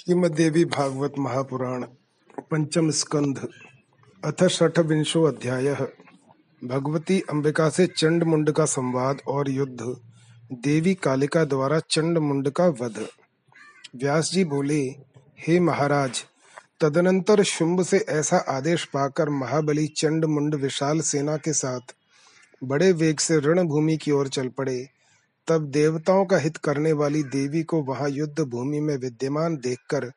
श्रीमद्देवी भागवत महापुराण, पंचम स्कंध, अथ षठ विंशो अध्याय। भगवती अंबिका से चंड मुंड का संवाद और युद्ध, देवी कालिका द्वारा चंड मुंड का वध। व्यास जी बोले, हे महाराज, तदनंतर शुंभ से ऐसा आदेश पाकर महाबली चंड मुंड विशाल सेना के साथ बड़े वेग से रणभूमि की ओर चल पड़े। तब देवताओं का हित करने वाली देवी को वहाँ युद्ध भूमि में विद्यमान देखकर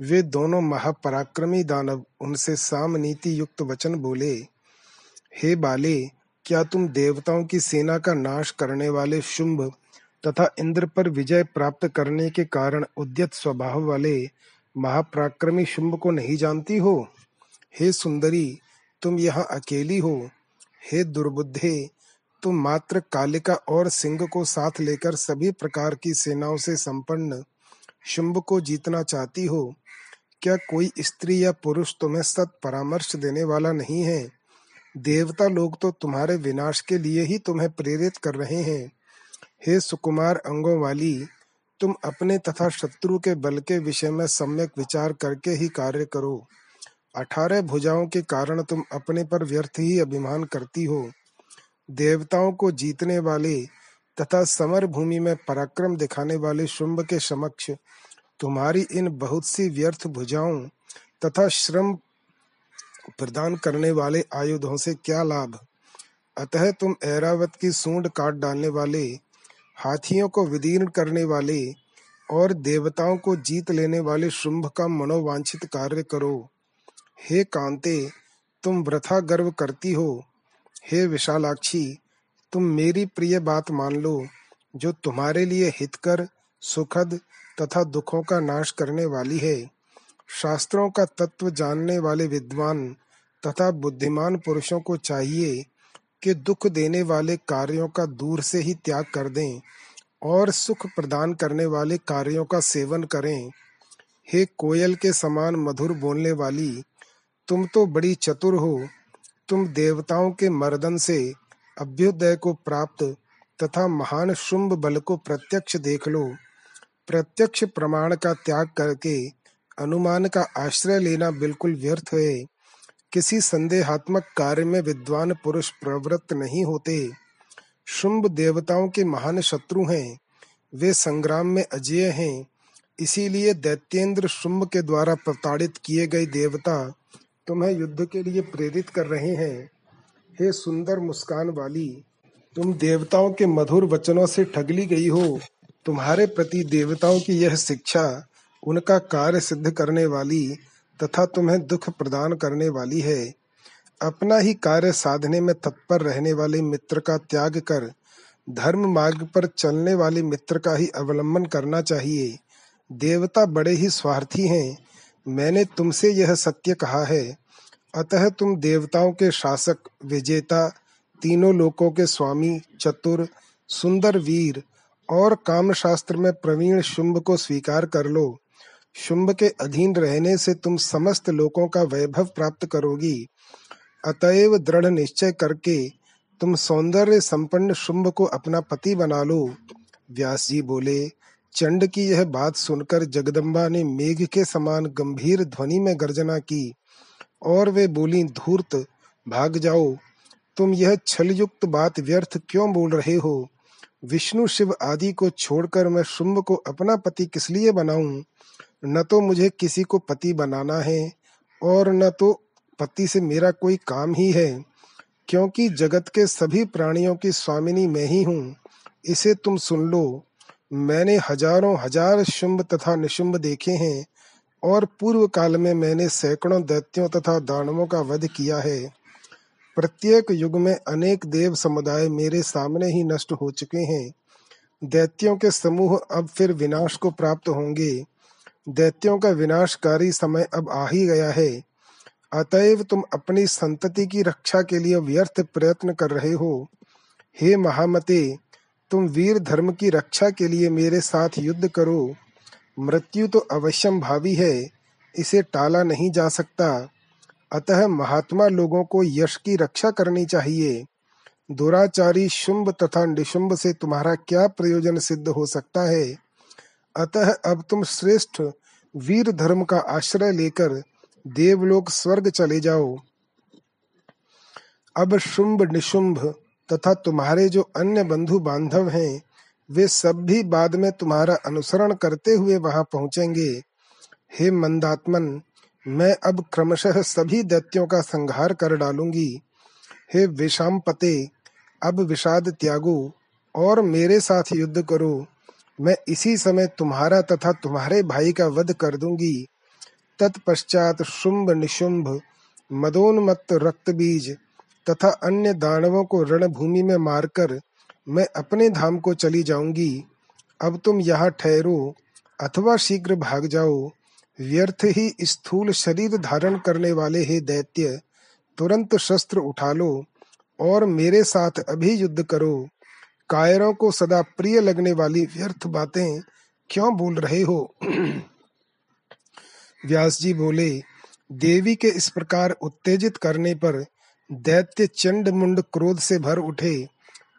वे दोनों महापराक्रमी दानव उनसे साम नीति युक्त वचन बोले, हे बाले, क्या तुम देवताओं की सेना का नाश करने वाले शुंभ तथा इंद्र पर विजय प्राप्त करने के कारण उद्यत स्वभाव वाले महापराक्रमी शुंभ को नहीं जानती हो? हे सुंदरी, तुम यहाँ अकेली हो। हे दुर्बुद्धे तुम मात्र कालिका और सिंह को साथ लेकर सभी प्रकार की सेनाओं से संपन्न शुंभ को जीतना चाहती हो। क्या कोई स्त्री या पुरुष तुम्हें सत परामर्श देने वाला नहीं है? देवता लोग तो तुम्हारे विनाश के लिए ही तुम्हें प्रेरित कर रहे हैं। हे सुकुमार अंगों वाली, तुम अपने तथा शत्रु के बल के विषय में सम्यक विचार करके ही कार्य करो। अठारह भुजाओं के कारण तुम अपने पर व्यर्थ ही अभिमान करती हो। देवताओं को जीतने वाले तथा समर भूमि में पराक्रम दिखाने वाले शुंभ के समक्ष तुम्हारी इन बहुत सी व्यर्थ भुजाओं तथा श्रम प्रदान करने वाले आयुधों से क्या लाभ? अतः तुम ऐरावत की सूंड काट डालने वाले, हाथियों को विदीर्ण करने वाले और देवताओं को जीत लेने वाले शुंभ का मनोवांछित कार्य करो। हे कांते, तुम वृथा गर्व करती हो। हे विशालाक्षी, तुम मेरी प्रिय बात मान लो, जो तुम्हारे लिए हितकर, सुखद तथा दुखों का नाश करने वाली है। शास्त्रों का तत्व जानने वाले विद्वान तथा बुद्धिमान पुरुषों को चाहिए कि दुख देने वाले कार्यों का दूर से ही त्याग कर दें और सुख प्रदान करने वाले कार्यों का सेवन करें। हे कोयल के समान मधुर बोलने वाली, तुम तो बड़ी चतुर हो तुम देवताओं के मर्दन से अभ्युदय को प्राप्त तथा महान शुंभ बल को प्रत्यक्ष देख लो। प्रत्यक्ष प्रमाण का त्याग करके अनुमान का आश्रय लेना बिल्कुल व्यर्थ है। किसी संदेहात्मक कार्य में विद्वान पुरुष प्रवृत्त नहीं होते। शुंभ देवताओं के महान शत्रु हैं। वे संग्राम में अजय हैं। इसीलिए दैत्येंद्र शुंभ के द्वारा प्रताड़ित किए गए देवता तुम्हें युद्ध के लिए प्रेरित कर रहे हैं। हे सुंदर मुस्कान वाली, तुम देवताओं के मधुर वचनों से ठगली गई हो। तुम्हारे प्रति देवताओं की यह शिक्षा, उनका कार्य सिद्ध करने वाली तथा तुम्हें दुख प्रदान करने वाली है। अपना ही कार्य साधने में तत्पर रहने वाले मित्र का त्याग कर, धर्म मार्ग पर चलने वाले मित्र का ही अवलंबन करना चाहिए। देवता बड़े ही स्वार्थी हैं मैंने तुमसे यह सत्य कहा है। अतः तुम देवताओं के शासक, विजेता, तीनों लोकों के स्वामी, चतुर, सुंदर वीर और काम शास्त्र में प्रवीण शुंभ को स्वीकार कर लो। शुंभ के अधीन रहने से तुम समस्त लोकों का वैभव प्राप्त करोगी। अतएव दृढ़ निश्चय करके तुम सौंदर्य संपन्न शुंभ को अपना पति बना लो। व्यास जी बोले चंड की यह बात सुनकर जगदम्बा ने मेघ के समान गंभीर ध्वनि में गर्जना की, और वे बोली, धूर्त, भाग जाओ। तुम यह छलयुक्त बात व्यर्थ क्यों बोल रहे हो? विष्णु शिव आदि को छोड़कर मैं शुंभ को अपना पति किस लिए बनाऊँ? न तो मुझे किसी को पति बनाना है, और न तो पति से मेरा कोई काम ही है, क्योंकि जगत के सभी प्राणियों की स्वामिनी मैं ही हूँ। इसे तुम सुन लो। मैंने हज़ारों हज़ार शुंभ तथा निशुंभ देखे हैं, और पूर्व काल में मैंने सैकड़ों दैत्यों तथा दानवों का वध किया है। प्रत्येक युग में अनेक देव समुदाय मेरे सामने ही नष्ट हो चुके हैं। दैत्यों के समूह अब फिर विनाश को प्राप्त होंगे। दैत्यों का विनाशकारी समय अब आ ही गया है। अतएव तुम अपनी संतति की रक्षा के लिए व्यर्थ प्रयत्न कर रहे हो। हे महामते तुम वीर धर्म की रक्षा के लिए मेरे साथ युद्ध करो। मृत्यु तो अवश्यम भावी है, इसे टाला नहीं जा सकता। अतः महात्मा लोगों को यश की रक्षा करनी चाहिए। दुराचारी शुंभ तथा निशुंभ से तुम्हारा क्या प्रयोजन सिद्ध हो सकता है? अतः अब तुम श्रेष्ठ वीर धर्म का आश्रय लेकर देवलोक स्वर्ग चले जाओ। अब शुंभ निशुंभ। तथा तुम्हारे जो अन्य बंधु बांधव हैं, वे सब भी बाद में तुम्हारा अनुसरण करते हुए वहाँ पहुँचेंगे। हे मंदात्मन, मैं अब क्रमशः सभी दैत्यों का संहार कर डालूँगी। हे विषाम पते अब विषाद त्यागो और मेरे साथ युद्ध करो। मैं इसी समय तुम्हारा तथा तुम्हारे भाई का वध कर दूँगी। तत्पश्चात शुंभ निशुंभ, मदोन्मत्त रक्त बीज तथा अन्य दानवों को रणभूमि में मारकर मैं अपने धाम को चली जाऊँगी। अब तुम यहाँ ठहरो, अथवा शीघ्र भाग जाओ। व्यर्थ ही स्थूल शरीर धारण करने वाले हे दैत्य, तुरंत शस्त्र उठा लो और मेरे साथ अभी युद्ध करो। कायरों को सदा प्रिय लगने वाली व्यर्थ बातें क्यों बोल रहे हो? व्यास जी बोले, देवी के इस प्रकार उत्तेजित करने पर दैत्य चंड मुंड क्रोध से भर उठे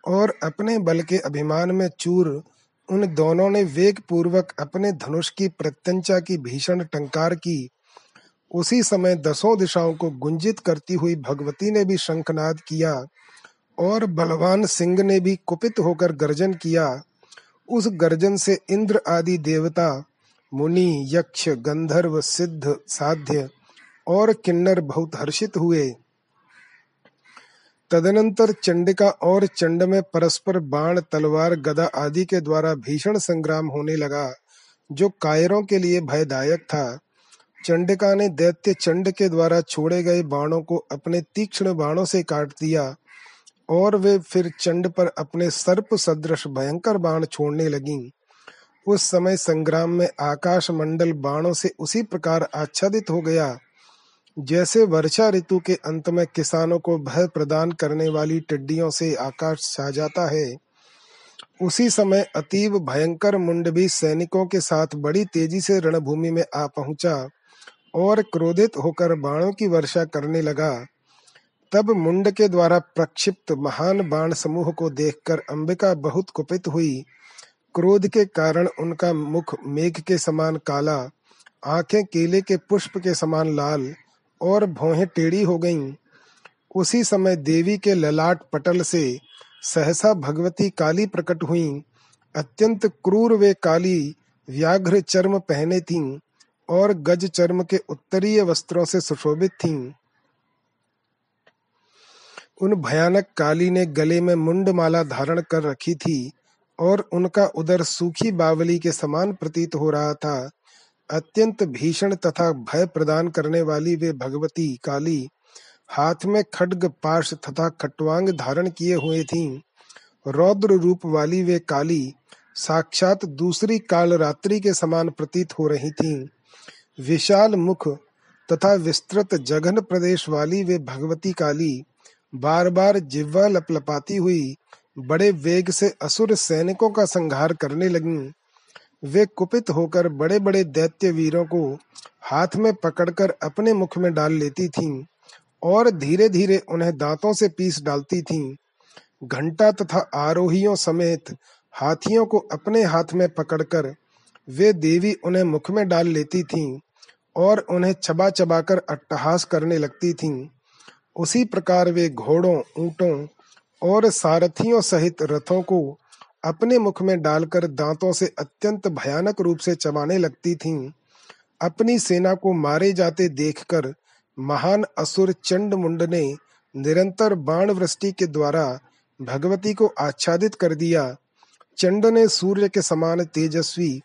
और अपने बल के अभिमान में चूर, उन दोनों ने वेग पूर्वक अपने धनुष की प्रत्यंचा की भीषण टंकार की। उसी समय दसों दिशाओं को गुंजित करती हुई भगवती ने भी शंखनाद किया और बलवान सिंह ने भी कुपित होकर गर्जन किया। उस गर्जन से इंद्र आदि देवता, मुनि, यक्ष, गंधर्व, सिद्ध, साध्य और किन्नर बहुत हर्षित हुए। तदनंतर चंडिका और चंड में परस्पर बाण, तलवार, गदा आदि के द्वारा भीषण संग्राम होने लगा, जो कायरों के लिए भयदायक था। चंडिका ने दैत्य चंड के द्वारा छोड़े गए बाणों को अपने तीक्ष्ण बाणों से काट दिया, और वे फिर चंड पर अपने सर्प सदृश भयंकर बाण छोड़ने लगी। उस समय संग्राम में आकाश मंडल बाणों से उसी प्रकार आच्छादित हो गया। जैसे वर्षा ऋतु के अंत में किसानों को भय प्रदान करने वाली टिड्डियों से आकाश छा जाता है, उसी समय अतीब भयंकर मुंड भी सैनिकों के साथ बड़ी तेज़ी से रणभूमि में आ पहुँचा और क्रोधित होकर बाणों की वर्षा करने लगा। तब मुंड के द्वारा प्रक्षिप्त महान बाण समूह को देखकर अंबिका बहुत कुपित हुई। क्रोध के कारण उनका मुख मेघ के समान काला, आँखें केले के पुष्प के समान लाल और भौहें टेढ़ी हो गईं। उसी समय देवी के ललाट पटल से सहसा भगवती काली प्रकट हुई। अत्यंत क्रूर वे काली व्याघ्र चर्म पहने थीं और गज चर्म के उत्तरीय वस्त्रों से सुशोभित थीं। उन भयानक काली ने गले में मुंड माला धारण कर रखी थी और उनका उदर सूखी बावली के समान प्रतीत हो रहा था। अत्यंत भीषण तथा भय प्रदान करने वाली वे भगवती काली हाथ में खड्ग पाश तथा खटवांग धारण किए हुए थीं। रौद्र रूप वाली वे काली साक्षात दूसरी काल रात्रि के समान प्रतीत हो रही थीं। विशाल मुख तथा विस्तृत जघन प्रदेश वाली वे भगवती काली बार बार जिह्वा लपलपाती हुई बड़े वेग से असुर सैनिकों का संहार करने लगी। वे कुपित होकर बड़े बड़े दैत्य वीरों को हाथ में पकड़कर अपने मुख में डाल लेती थीं और धीरे धीरे उन्हें दांतों से पीस डालती थीं। घंटा तथा आरोहियों समेत हाथियों को अपने हाथ में पकड़कर वे देवी उन्हें मुख में डाल लेती थीं और उन्हें चबा चबाकर अट्टहास करने लगती थीं। उसी प्रकार वे घोड़ों, ऊंटों और सारथियों सहित रथों को अपने मुख में डालकर दांतों से अत्यंत भयानक रूप से चबाने लगती थीं। अपनी सेना को मारे जाते देखकर महान असुर चंड मुंड ने निरंतर बाण वृष्टि के द्वारा भगवती को आच्छादित कर दिया। चंड ने सूर्य के समान तेजस्वी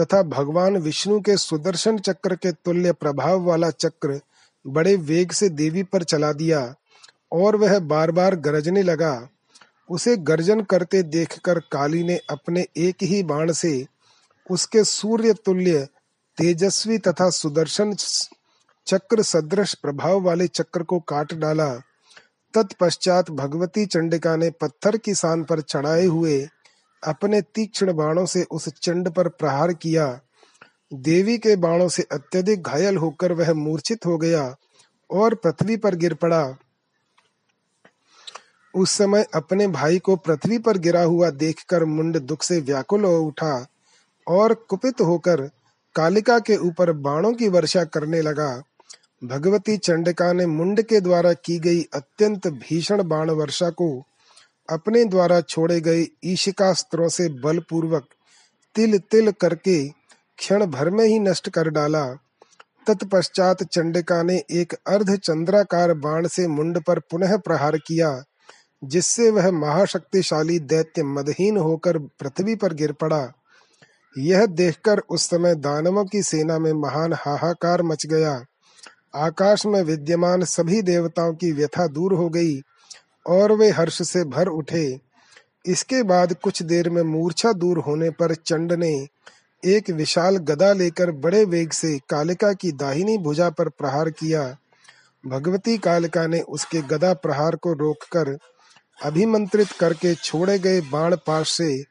तथा भगवान विष्णु के सुदर्शन चक्र के तुल्य प्रभाव वाला चक्र बड़े वेग से देवी पर चला दिया और वह बार बार गरजने लगा। उसे गर्जन करते देखकर काली ने अपने एक ही बाण से उसके सूर्य तुल्य, तेजस्वी तथा सुदर्शन चक्र सदृश प्रभाव वाले चक्र को काट डाला। तत्पश्चात भगवती चंडिका ने पत्थर की सान पर चढ़ाए हुए अपने तीक्ष्ण बाणों से उस चंड पर प्रहार किया। देवी के बाणों से अत्यधिक घायल होकर वह मूर्छित हो गया और पृथ्वी पर गिर पड़ा। उस समय अपने भाई को पृथ्वी पर गिरा हुआ देखकर मुंड दुख से व्याकुल हो उठा और कुपित होकर कालिका के ऊपर बाणों की वर्षा करने लगा। भगवती चंडिका ने मुंड के द्वारा की गई अत्यंत भीषण बाण वर्षा को अपने द्वारा छोड़े गए ईशिकास्त्रों से बलपूर्वक तिल तिल करके क्षण भर में ही नष्ट कर डाला। तत्पश्चात चंडिका ने एक अर्ध चंद्राकार बाण से मुंड पर पुनः प्रहार किया। जिससे वह महाशक्तिशाली दैत्य मदहीन होकर पृथ्वी पर गिर पड़ा। यह देखकर उस समय दानवों की सेना में महान हाहाकार मच गया। आकाश में विद्यमान सभी देवताओं की व्यथा दूर हो गई और वे हर्ष से भर उठे। इसके बाद कुछ देर में मूर्छा दूर होने पर चंड ने एक विशाल गदा लेकर बड़े वेग से कालिका की दाहिनी भुजा पर प्रहार किया। भगवती कालिका ने उसके गदा प्रहार को रोककर अभिमंत्रित करके छोड़े गए बाण पाश से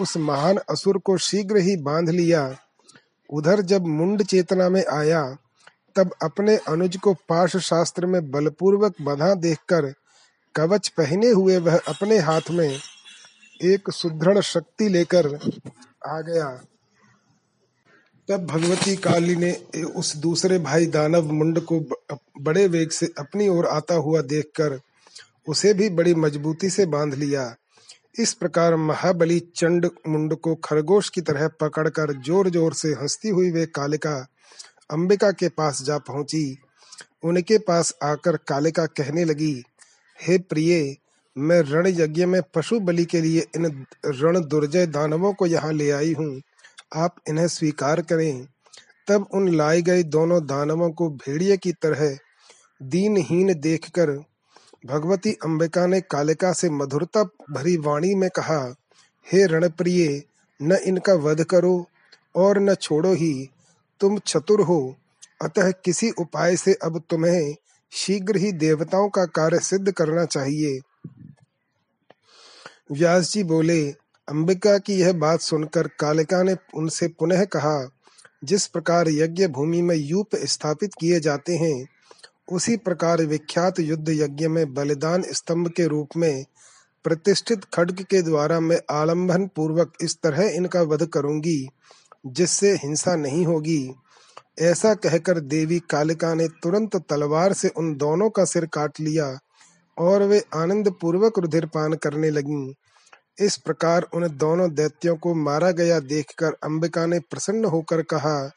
उस महान असुर को शीघ्र ही बाँध लिया। उधर जब मुंड चेतना में आया, तब अपने अनुज को पाश शास्त्र में बलपूर्वक बधा देखकर कवच पहने हुए वह अपने हाथ में एक सुदृढ़ शक्ति लेकर आ गया। तब भगवती काली ने उस दूसरे भाई दानव मुंड को बड़े वेग से अपनी ओर आता हुआ देखकर उसे भी बड़ी मजबूती से बाँध लिया। इस प्रकार महाबली चंड मुंड को खरगोश की तरह पकड़कर ज़ोर ज़ोर से हंसती हुई वे कालिका अंबिका के पास जा पहुँची। उनके पास आकर कालिका कहने लगी, हे प्रिय, मैं रण यज्ञ में पशु बलि के लिए इन रण दुर्जय दानवों को यहाँ ले आई हूँ। आप इन्हें स्वीकार करें। तब उन लाए गए दोनों दानवों को भेड़िए की तरह दीनहीन देखकर भगवती अंबिका ने कालिका से मधुरता भरी वाणी में कहा, हे रणप्रिय, न इनका वध करो और न छोड़ो ही, तुम चतुर हो। अतः किसी उपाय से अब तुम्हें शीघ्र ही देवताओं का कार्य सिद्ध करना चाहिए। व्यास जी बोले, अंबिका की यह बात सुनकर कालिका ने उनसे पुनः कहा, जिस प्रकार यज्ञ भूमि में यूप स्थापित किए जाते हैं उसी प्रकार विख्यात युद्ध यज्ञ में बलिदान स्तंभ के रूप में प्रतिष्ठित खड्ग के द्वारा मैं आलंबन पूर्वक इस तरह इनका वध करूँगी, जिससे हिंसा नहीं होगी। ऐसा कहकर देवी कालिका ने तुरंत तलवार से उन दोनों का सिर काट लिया और वे आनंद पूर्वक रुधिर पान करने लगीं। इस प्रकार उन दोनों दैत्यों को मारा गया देखकर अंबिका ने प्रसन्न होकर कहा,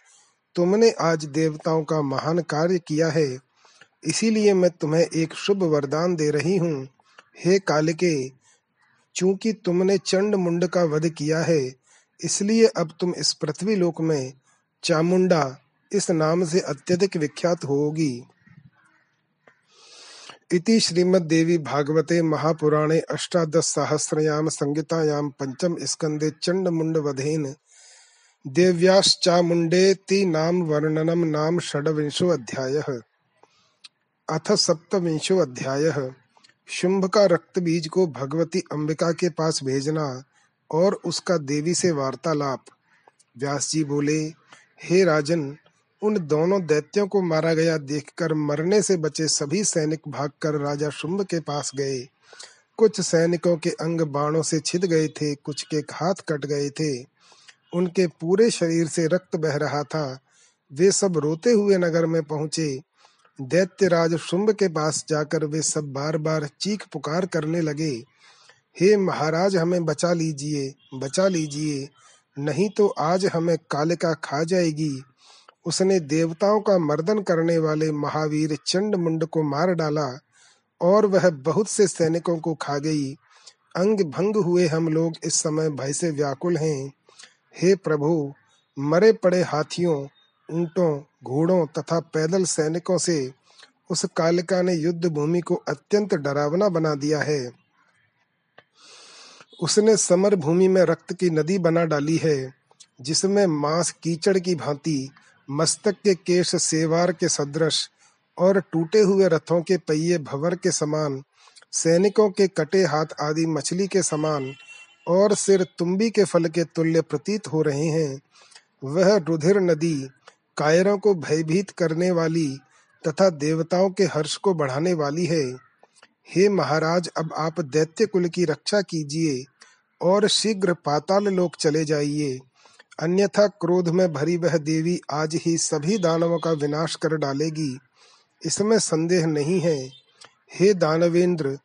तुमने आज देवताओं का महान कार्य किया है। इसीलिए मैं तुम्हें एक शुभ वरदान दे रही हूँ। हे कालिके, चूँकि तुमने चंड मुंड का वध किया है, इसलिए अब तुम इस पृथ्वी लोक में चामुंडा इस नाम से अत्यधिक विख्यात होगी इति श्रीमद्देवी भागवते महापुराणे अष्टादशसाहस्रयां संहितायां पंचम स्कंदे चंड मुंड वधेन। देव्याश्चामुण्डेति नाम वर्णनम नाम षड्विंशो अध्यायः। अथ सप्तविंशो अध्याय। शुंभ का रक्त बीज को भगवती अंबिका के पास भेजना और उसका देवी से वार्तालाप। व्यास जी बोले, हे राजन, उन दोनों दैत्यों को मारा गया देखकर मरने से बचे सभी सैनिक भागकर राजा शुंभ के पास गए। कुछ सैनिकों के अंग बाणों से छिद गए थे, कुछ के हाथ कट गए थे। उनके पूरे शरीर से रक्त बह रहा था। वे सब रोते हुए नगर में पहुँचे। दैत्यराज शुंभ के पास जाकर वे सब बार बार चीख पुकार करने लगे। हे महाराज, हमें बचा लीजिए बचा लीजिए, नहीं तो आज हमें कालिका खा जाएगी। उसने देवताओं का मर्दन करने वाले महावीर चंड मुंड को मार डाला और वह बहुत से सैनिकों को खा गई। अंग भंग हुए हम लोग इस समय भय से व्याकुल हैं। हे प्रभु, मरे पड़े हाथियों, ऊंटों घोड़ों तथा पैदल सैनिकों से उस कालिका ने युद्ध भूमि को अत्यंत डरावना बना दिया है। उसने समर भूमि में रक्त की नदी बना डाली है, जिसमें मांस कीचड़ की भांति, मस्तक के केश सेवार के सदृश और टूटे हुए रथों के पहिए भवर के समान, सैनिकों के कटे हाथ आदि मछली के समान और सिर तुम्बी के फल के तुल्य प्रतीत हो रहे हैं। वह रुधिर नदी कायरों को भयभीत करने वाली तथा देवताओं के हर्ष को बढ़ाने वाली है। हे महाराज, अब आप दैत्य कुल की रक्षा कीजिए और शीघ्र पाताल लोक चले जाइए। अन्यथा क्रोध में भरी वह देवी आज ही सभी दानवों का विनाश कर डालेगी। इसमें संदेह नहीं है। हे दानवेंद्र,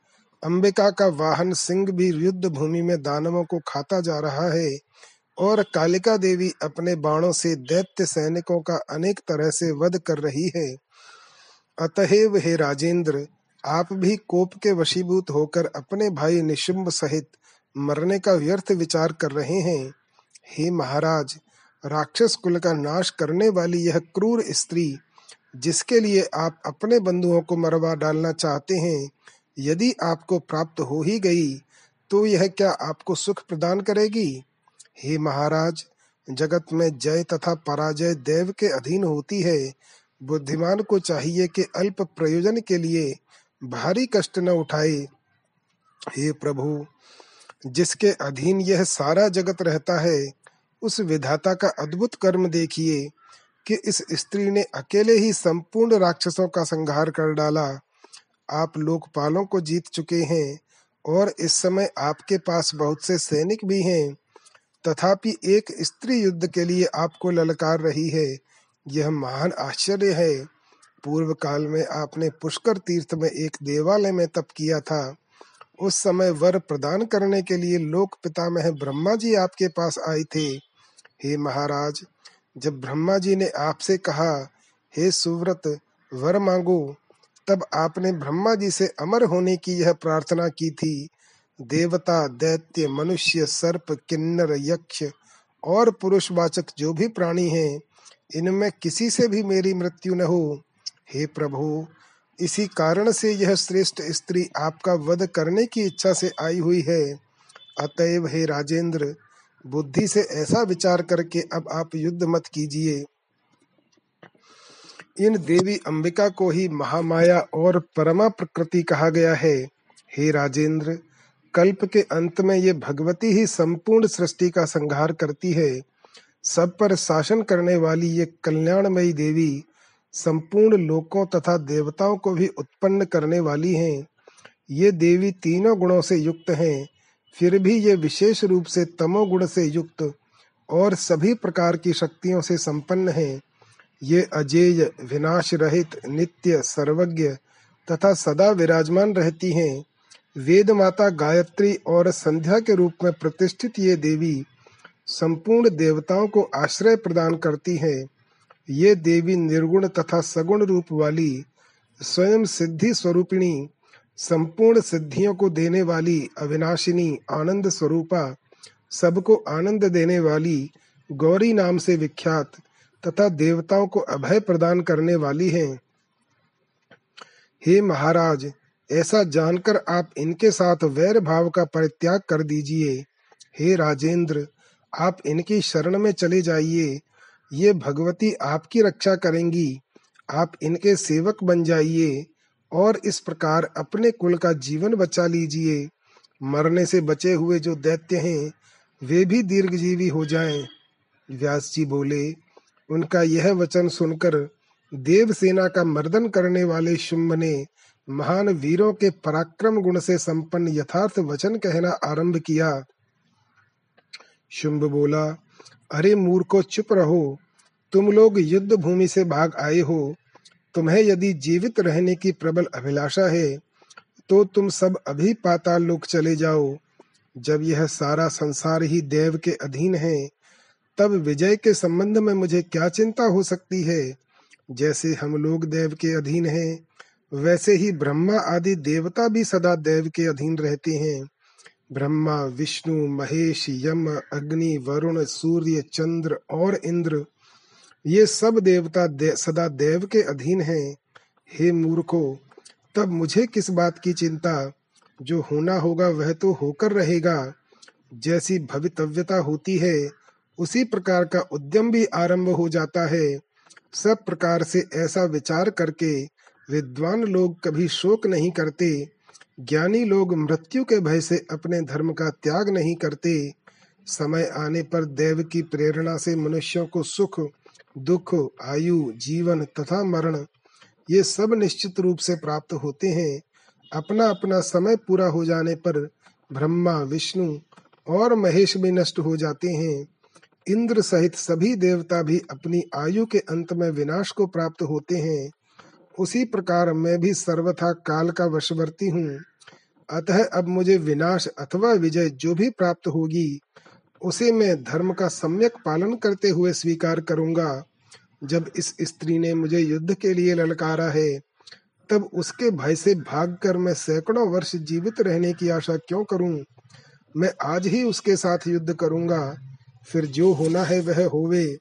अंबिका का वाहन सिंह भी युद्ध भूमि में दानवों को खाता जा रहा है। और कालिका देवी अपने बाणों से दैत्य सैनिकों का अनेक तरह से वध कर रही है। अतएव हे राजेंद्र, आप भी कोप के वशीभूत होकर अपने भाई निशुंभ सहित मरने का व्यर्थ विचार कर रहे हैं। हे महाराज, राक्षस कुल का नाश करने वाली यह क्रूर स्त्री, जिसके लिए आप अपने बंधुओं को मरवा डालना चाहते हैं, यदि आपको प्राप्त हो ही गई तो यह क्या आपको सुख प्रदान करेगी? हे महाराज, जगत में जय तथा पराजय देव के अधीन होती है। बुद्धिमान को चाहिए कि अल्प प्रयोजन के लिए भारी कष्ट न उठाए। हे प्रभु, जिसके अधीन यह सारा जगत रहता है, उस विधाता का अद्भुत कर्म देखिए कि इस स्त्री ने अकेले ही संपूर्ण राक्षसों का संहार कर डाला। आप लोकपालों को जीत चुके हैं और इस समय आपके पास बहुत से सैनिक भी हैं। तथापि एक स्त्री युद्ध के लिए आपको ललकार रही है। यह महान आश्चर्य है। पूर्व काल में आपने पुष्कर तीर्थ में एक देवालय में तप किया था। उस समय वर प्रदान करने के लिए लोक पितामह ब्रह्मा जी आपके पास आए थे। हे महाराज, जब ब्रह्मा जी ने आपसे कहा, हे सुव्रत, वर मांगो, तब आपने ब्रह्मा जी से अमर होने की यह प्रार्थना की थी। देवता, दैत्य, मनुष्य, सर्प, किन्नर, यक्ष और पुरुषवाचक जो भी प्राणी हैं, इनमें किसी से भी मेरी मृत्यु न हो। हे प्रभु, इसी कारण से यह श्रेष्ठ स्त्री आपका वध करने की इच्छा से आई हुई है। अतएव हे राजेंद्र, बुद्धि से ऐसा विचार करके अब आप युद्ध मत कीजिए। इन देवी अंबिका को ही महामाया और परमा प्रकृति कहा गया है। हे राजेंद्र कल्प के अंत में ये भगवती ही संपूर्ण सृष्टि का संहार करती है। सब पर शासन करने वाली ये कल्याणमयी देवी संपूर्ण लोकों तथा देवताओं को भी उत्पन्न करने वाली हैं। ये देवी तीनों गुणों से युक्त हैं। फिर भी ये विशेष रूप से तमोगुण से युक्त और सभी प्रकार की शक्तियों से संपन्न है। ये अजेय, विनाश रहित, नित्य, सर्वज्ञ तथा सदा विराजमान रहती हैं। वेद माता गायत्री और संध्या के रूप में प्रतिष्ठित ये देवी संपूर्ण देवताओं को आश्रय प्रदान करती है। ये देवी निर्गुण तथा सगुण रूप वाली, स्वयं सिद्धि स्वरूपिणी, संपूर्ण सिद्धियों को देने वाली अविनाशिनी आनंद स्वरूपा, सबको आनंद देने वाली गौरी नाम से विख्यात तथा देवताओं को अभय प्रदान करने वाली हैं। हे महाराज ऐसा जानकर आप इनके साथ वैर भाव का परित्याग कर दीजिए। हे राजेंद्र, आप इनकी शरण में चले जाइए। ये भगवती आपकी रक्षा करेंगी। आप इनके सेवक बन जाइए और इस प्रकार अपने कुल का जीवन बचा लीजिए। मरने से बचे हुए जो दैत्य हैं, वे भी दीर्घजीवी हो जाएँ। व्यास जी बोले, उनका यह वचन सुनकर देव सेना का मर्दन करने वाले शुंभ ने महान वीरों के पराक्रम गुण से संपन्न यथार्थ वचन कहना आरंभ किया। शुंभ बोला, अरे मूर्खो, चुप रहो। तुम लोग युद्ध भूमि से भाग आए हो। तुम्हें यदि जीवित रहने की प्रबल अभिलाषा है तो तुम सब अभी पाताल लोक चले जाओ। जब यह सारा संसार ही देव के अधीन है, तब विजय के संबंध में मुझे क्या चिंता हो सकती है? जैसे हम लोग देव के अधीन हैं वैसे ही ब्रह्मा आदि देवता भी सदा देव के अधीन रहते हैं। ब्रह्मा विष्णु महेश यम अग्नि वरुण सूर्य चंद्र और इंद्र ये सब देवता दे, सदा देव के अधीन हैं। हे मूर्खो तब मुझे किस बात की चिंता? जो होना होगा वह तो होकर रहेगा। जैसी भवितव्यता होती है उसी प्रकार का उद्यम भी आरंभ हो जाता है। सब प्रकार से ऐसा विचार करके विद्वान लोग कभी शोक नहीं करते, ज्ञानी लोग मृत्यु के भय से अपने धर्म का त्याग नहीं करते। समय आने पर देव की प्रेरणा से मनुष्यों को सुख, दुख, आयु, जीवन तथा मरण, ये सब निश्चित रूप से प्राप्त होते हैं। अपना अपना समय पूरा हो जाने पर ब्रह्मा, विष्णु और महेश भी नष्ट हो जाते हैं। इंद्र सहित सभी देवता भी अपनी आयु के अंत में विनाश को प्राप्त होते हैं। उसी प्रकार मैं भी सर्वथा काल का वशवर्ती हूँ। अतः अब मुझे विनाश अथवा विजय जो भी प्राप्त होगी, उसे मैं धर्म का सम्यक पालन करते हुए स्वीकार करूँगा। जब इस स्त्री ने मुझे युद्ध के लिए ललकारा है, तब उसके भय से भागकर मैं सैकड़ों वर्ष जीवित रहने की आशा क्यों करूँ? मैं आज ही उसके साथ युद्ध करूँगा, फिर जो होना है वह होवे।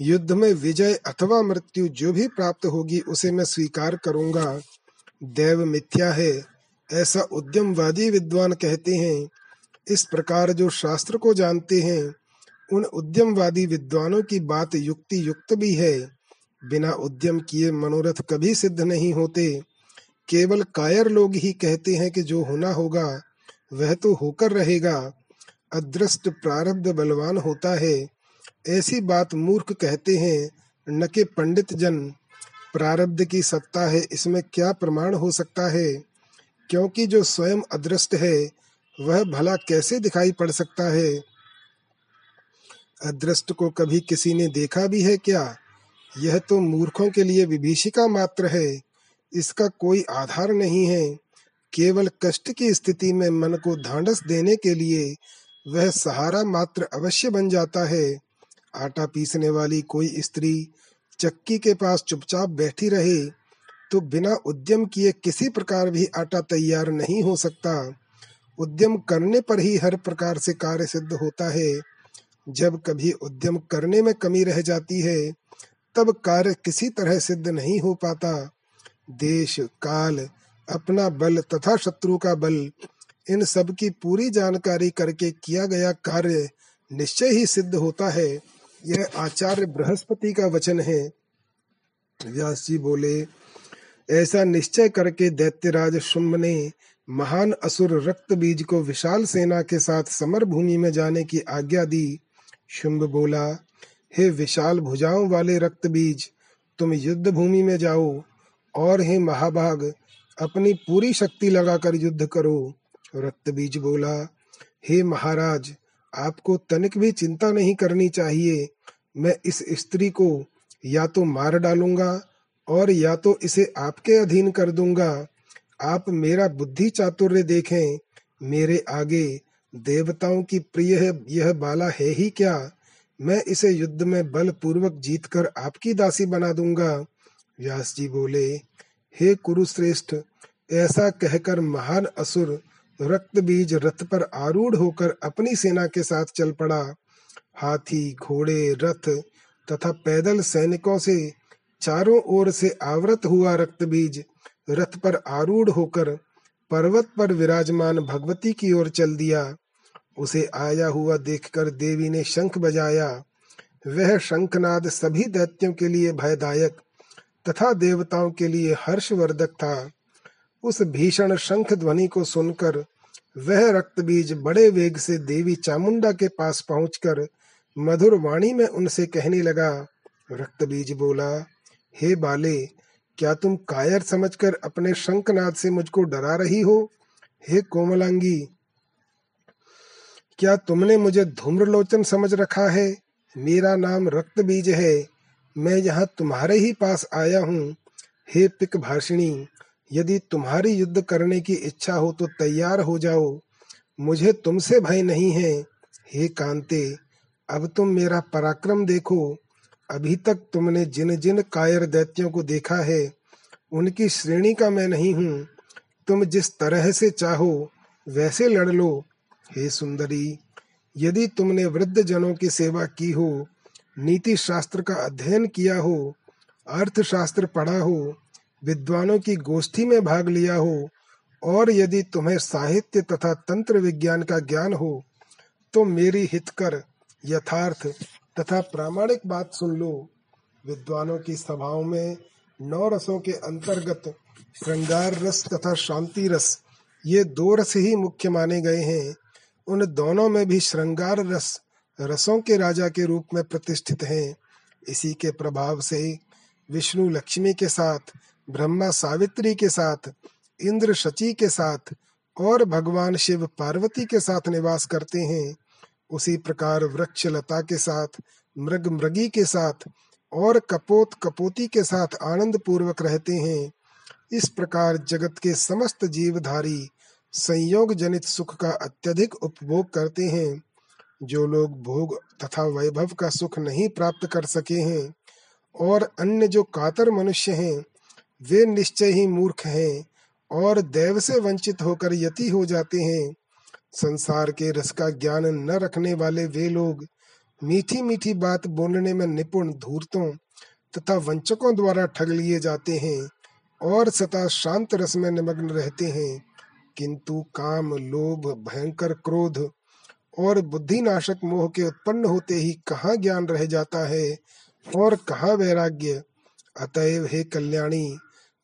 युद्ध में विजय अथवा मृत्यु जो भी प्राप्त होगी, उसे मैं स्वीकार करूँगा। देव मिथ्या है, ऐसा उद्यमवादी विद्वान कहते हैं। इस प्रकार जो शास्त्र को जानते हैं, उन उद्यमवादी विद्वानों की बात युक्ति युक्त भी है। बिना उद्यम किए मनोरथ कभी सिद्ध नहीं होते। केवल कायर लोग ही कहते हैं कि जो होना होगा, वह तो होकर रहेगा। अदृष्ट प्रारब्ध बलवान होता है। ऐसी बात मूर्ख कहते हैं, न के पंडित जन प्रारब्ध की सत्ता है, इसमें क्या प्रमाण हो सकता है? क्योंकि जो स्वयं अदृष्ट है, वह भला कैसे दिखाई पड़ सकता है? अदृष्ट को कभी किसी ने देखा भी है क्या? यह तो मूर्खों के लिए विभीषिका मात्र है। इसका कोई आधार नहीं है। केवल कष्ट की स्थिति में मन को धांडस देने के लिए वह सहारा मात्र अवश्य बन जाता है। आटा पीसने वाली कोई स्त्री चक्की के पास चुपचाप बैठी रहे तो बिना उद्यम किए किसी प्रकार भी आटा तैयार नहीं हो सकता। उद्यम करने पर ही हर प्रकार से कार्य सिद्ध होता है। जब कभी उद्यम करने में कमी रह जाती है, तब कार्य किसी तरह सिद्ध नहीं हो पाता। देश, काल, अपना बल तथा शत्रु का बल, इन सब की पूरी जानकारी करके किया गया कार्य निश्चय ही सिद्ध होता है। यह आचार्य बृहस्पति का वचन है। व्यास जी बोले, ऐसा निश्चय करके दैत्यराज शुंभ ने महान असुर रक्त बीज को विशाल सेना के साथ समर भूमि में जाने की आज्ञा दी। शुंभ बोला, हे विशाल भुजाओं वाले रक्त बीज, तुम युद्ध भूमि में जाओ और हे महाभाग अपनी पूरी शक्ति लगाकर युद्ध करो। रक्त बीज बोला, हे महाराज, आपको तनिक भी चिंता नहीं करनी चाहिए। मैं इस स्त्री को या तो मार डालूँगा और या तो इसे आपके अधीन कर दूँगा। आप मेरा बुद्धि चातुर्य देखें। मेरे आगे देवताओं की प्रिय है, यह बाला है ही क्या? मैं इसे युद्ध में बल पूर्वक जीत कर आपकी दासी बना दूँगा। व्यास जी बोले, हे कुरुश्रेष्ठ, ऐसा कहकर महान असुर रक्त बीज रथ पर आरूढ़ होकर अपनी सेना के साथ चल पड़ा। हाथी, घोड़े, रथ तथा पैदल सैनिकों से चारों ओर से आवृत हुआ रक्त बीज रथ पर आरूढ़ होकर पर्वत पर विराजमान भगवती की ओर चल दिया। उसे आया हुआ देखकर देवी ने शंख बजाया। वह शंखनाद सभी दैत्यों के लिए भयदायक तथा देवताओं के लिए हर्षवर्धक था। उस भीषण शंख ध्वनि को सुनकर वह रक्त बीज बड़े वेग से देवी चामुंडा के पास पहुंचकर मधुर वाणी में उनसे कहने लगा, रक्त बीज बोला, हे बाले, क्या तुम कायर समझकर अपने शंखनाद से मुझको डरा रही हो? हे कोमलांगी, क्या तुमने मुझे धूम्रलोचन समझ रखा है? मेरा नाम रक्त बीज है, मैं यहाँ तुम्हारे ही पास आया हूँ। हे पिक भाषिणी, यदि तुम्हारी युद्ध करने की इच्छा हो तो तैयार हो जाओ। मुझे तुमसे भय नहीं है। हे कांते अब तुम मेरा पराक्रम देखो। अभी तक तुमने जिन जिन कायर दैत्यों को देखा है, उनकी श्रेणी का मैं नहीं हूँ। तुम जिस तरह से चाहो, वैसे लड़ लो। हे सुंदरी, यदि तुमने वृद्ध जनों की सेवा की हो नीति शास्त्र का अध्ययन किया हो, अर्थशास्त्र पढ़ा हो, विद्वानों की गोष्ठी में भाग लिया हो, और यदि तुम्हें साहित्य तथा तंत्र विज्ञान का ज्ञान हो तो मेरी हितकर यथार्थ तथा प्रामाणिक बात सुन लो। विद्वानों की सभाओं में नौ रसों के अंतर्गत श्रृंगार रस तथा शांति रस, ये दो रस ही मुख्य माने गए हैं। उन दोनों में भी श्रृंगार रस रसों के राजा के रूप में प्रतिष्ठित हैं। इसी के प्रभाव से विष्णु लक्ष्मी के साथ, ब्रह्मा सावित्री के साथ, इंद्र शची के साथ और भगवान शिव पार्वती के साथ निवास करते हैं। उसी प्रकार वृक्ष लता के साथ, मृग मृगी के साथ और कपोत कपोती के साथ आनंद पूर्वक रहते हैं। इस प्रकार जगत के समस्त जीवधारी संयोग जनित सुख का अत्यधिक उपभोग करते हैं। जो लोग भोग तथा वैभव का सुख नहीं प्राप्त कर सके हैं और अन्य जो कातर मनुष्य हैं, वे निश्चय ही मूर्ख हैं और देव से वंचित होकर यति हो जाते हैं। संसार के रस का ज्ञान न रखने वाले वे लोग मीठी मीठी बात बोलने में निपुण धूर्तों तथा वंचकों द्वारा ठग लिए जाते हैं और सता शांत रस में निमग्न रहते हैं। किंतु काम, लोभ, भयंकर क्रोध और बुद्धिनाशक मोह के उत्पन्न होते ही कहाँ ज्ञान रह जाता है और कहाँ वैराग्य? अतएव हे कल्याणी,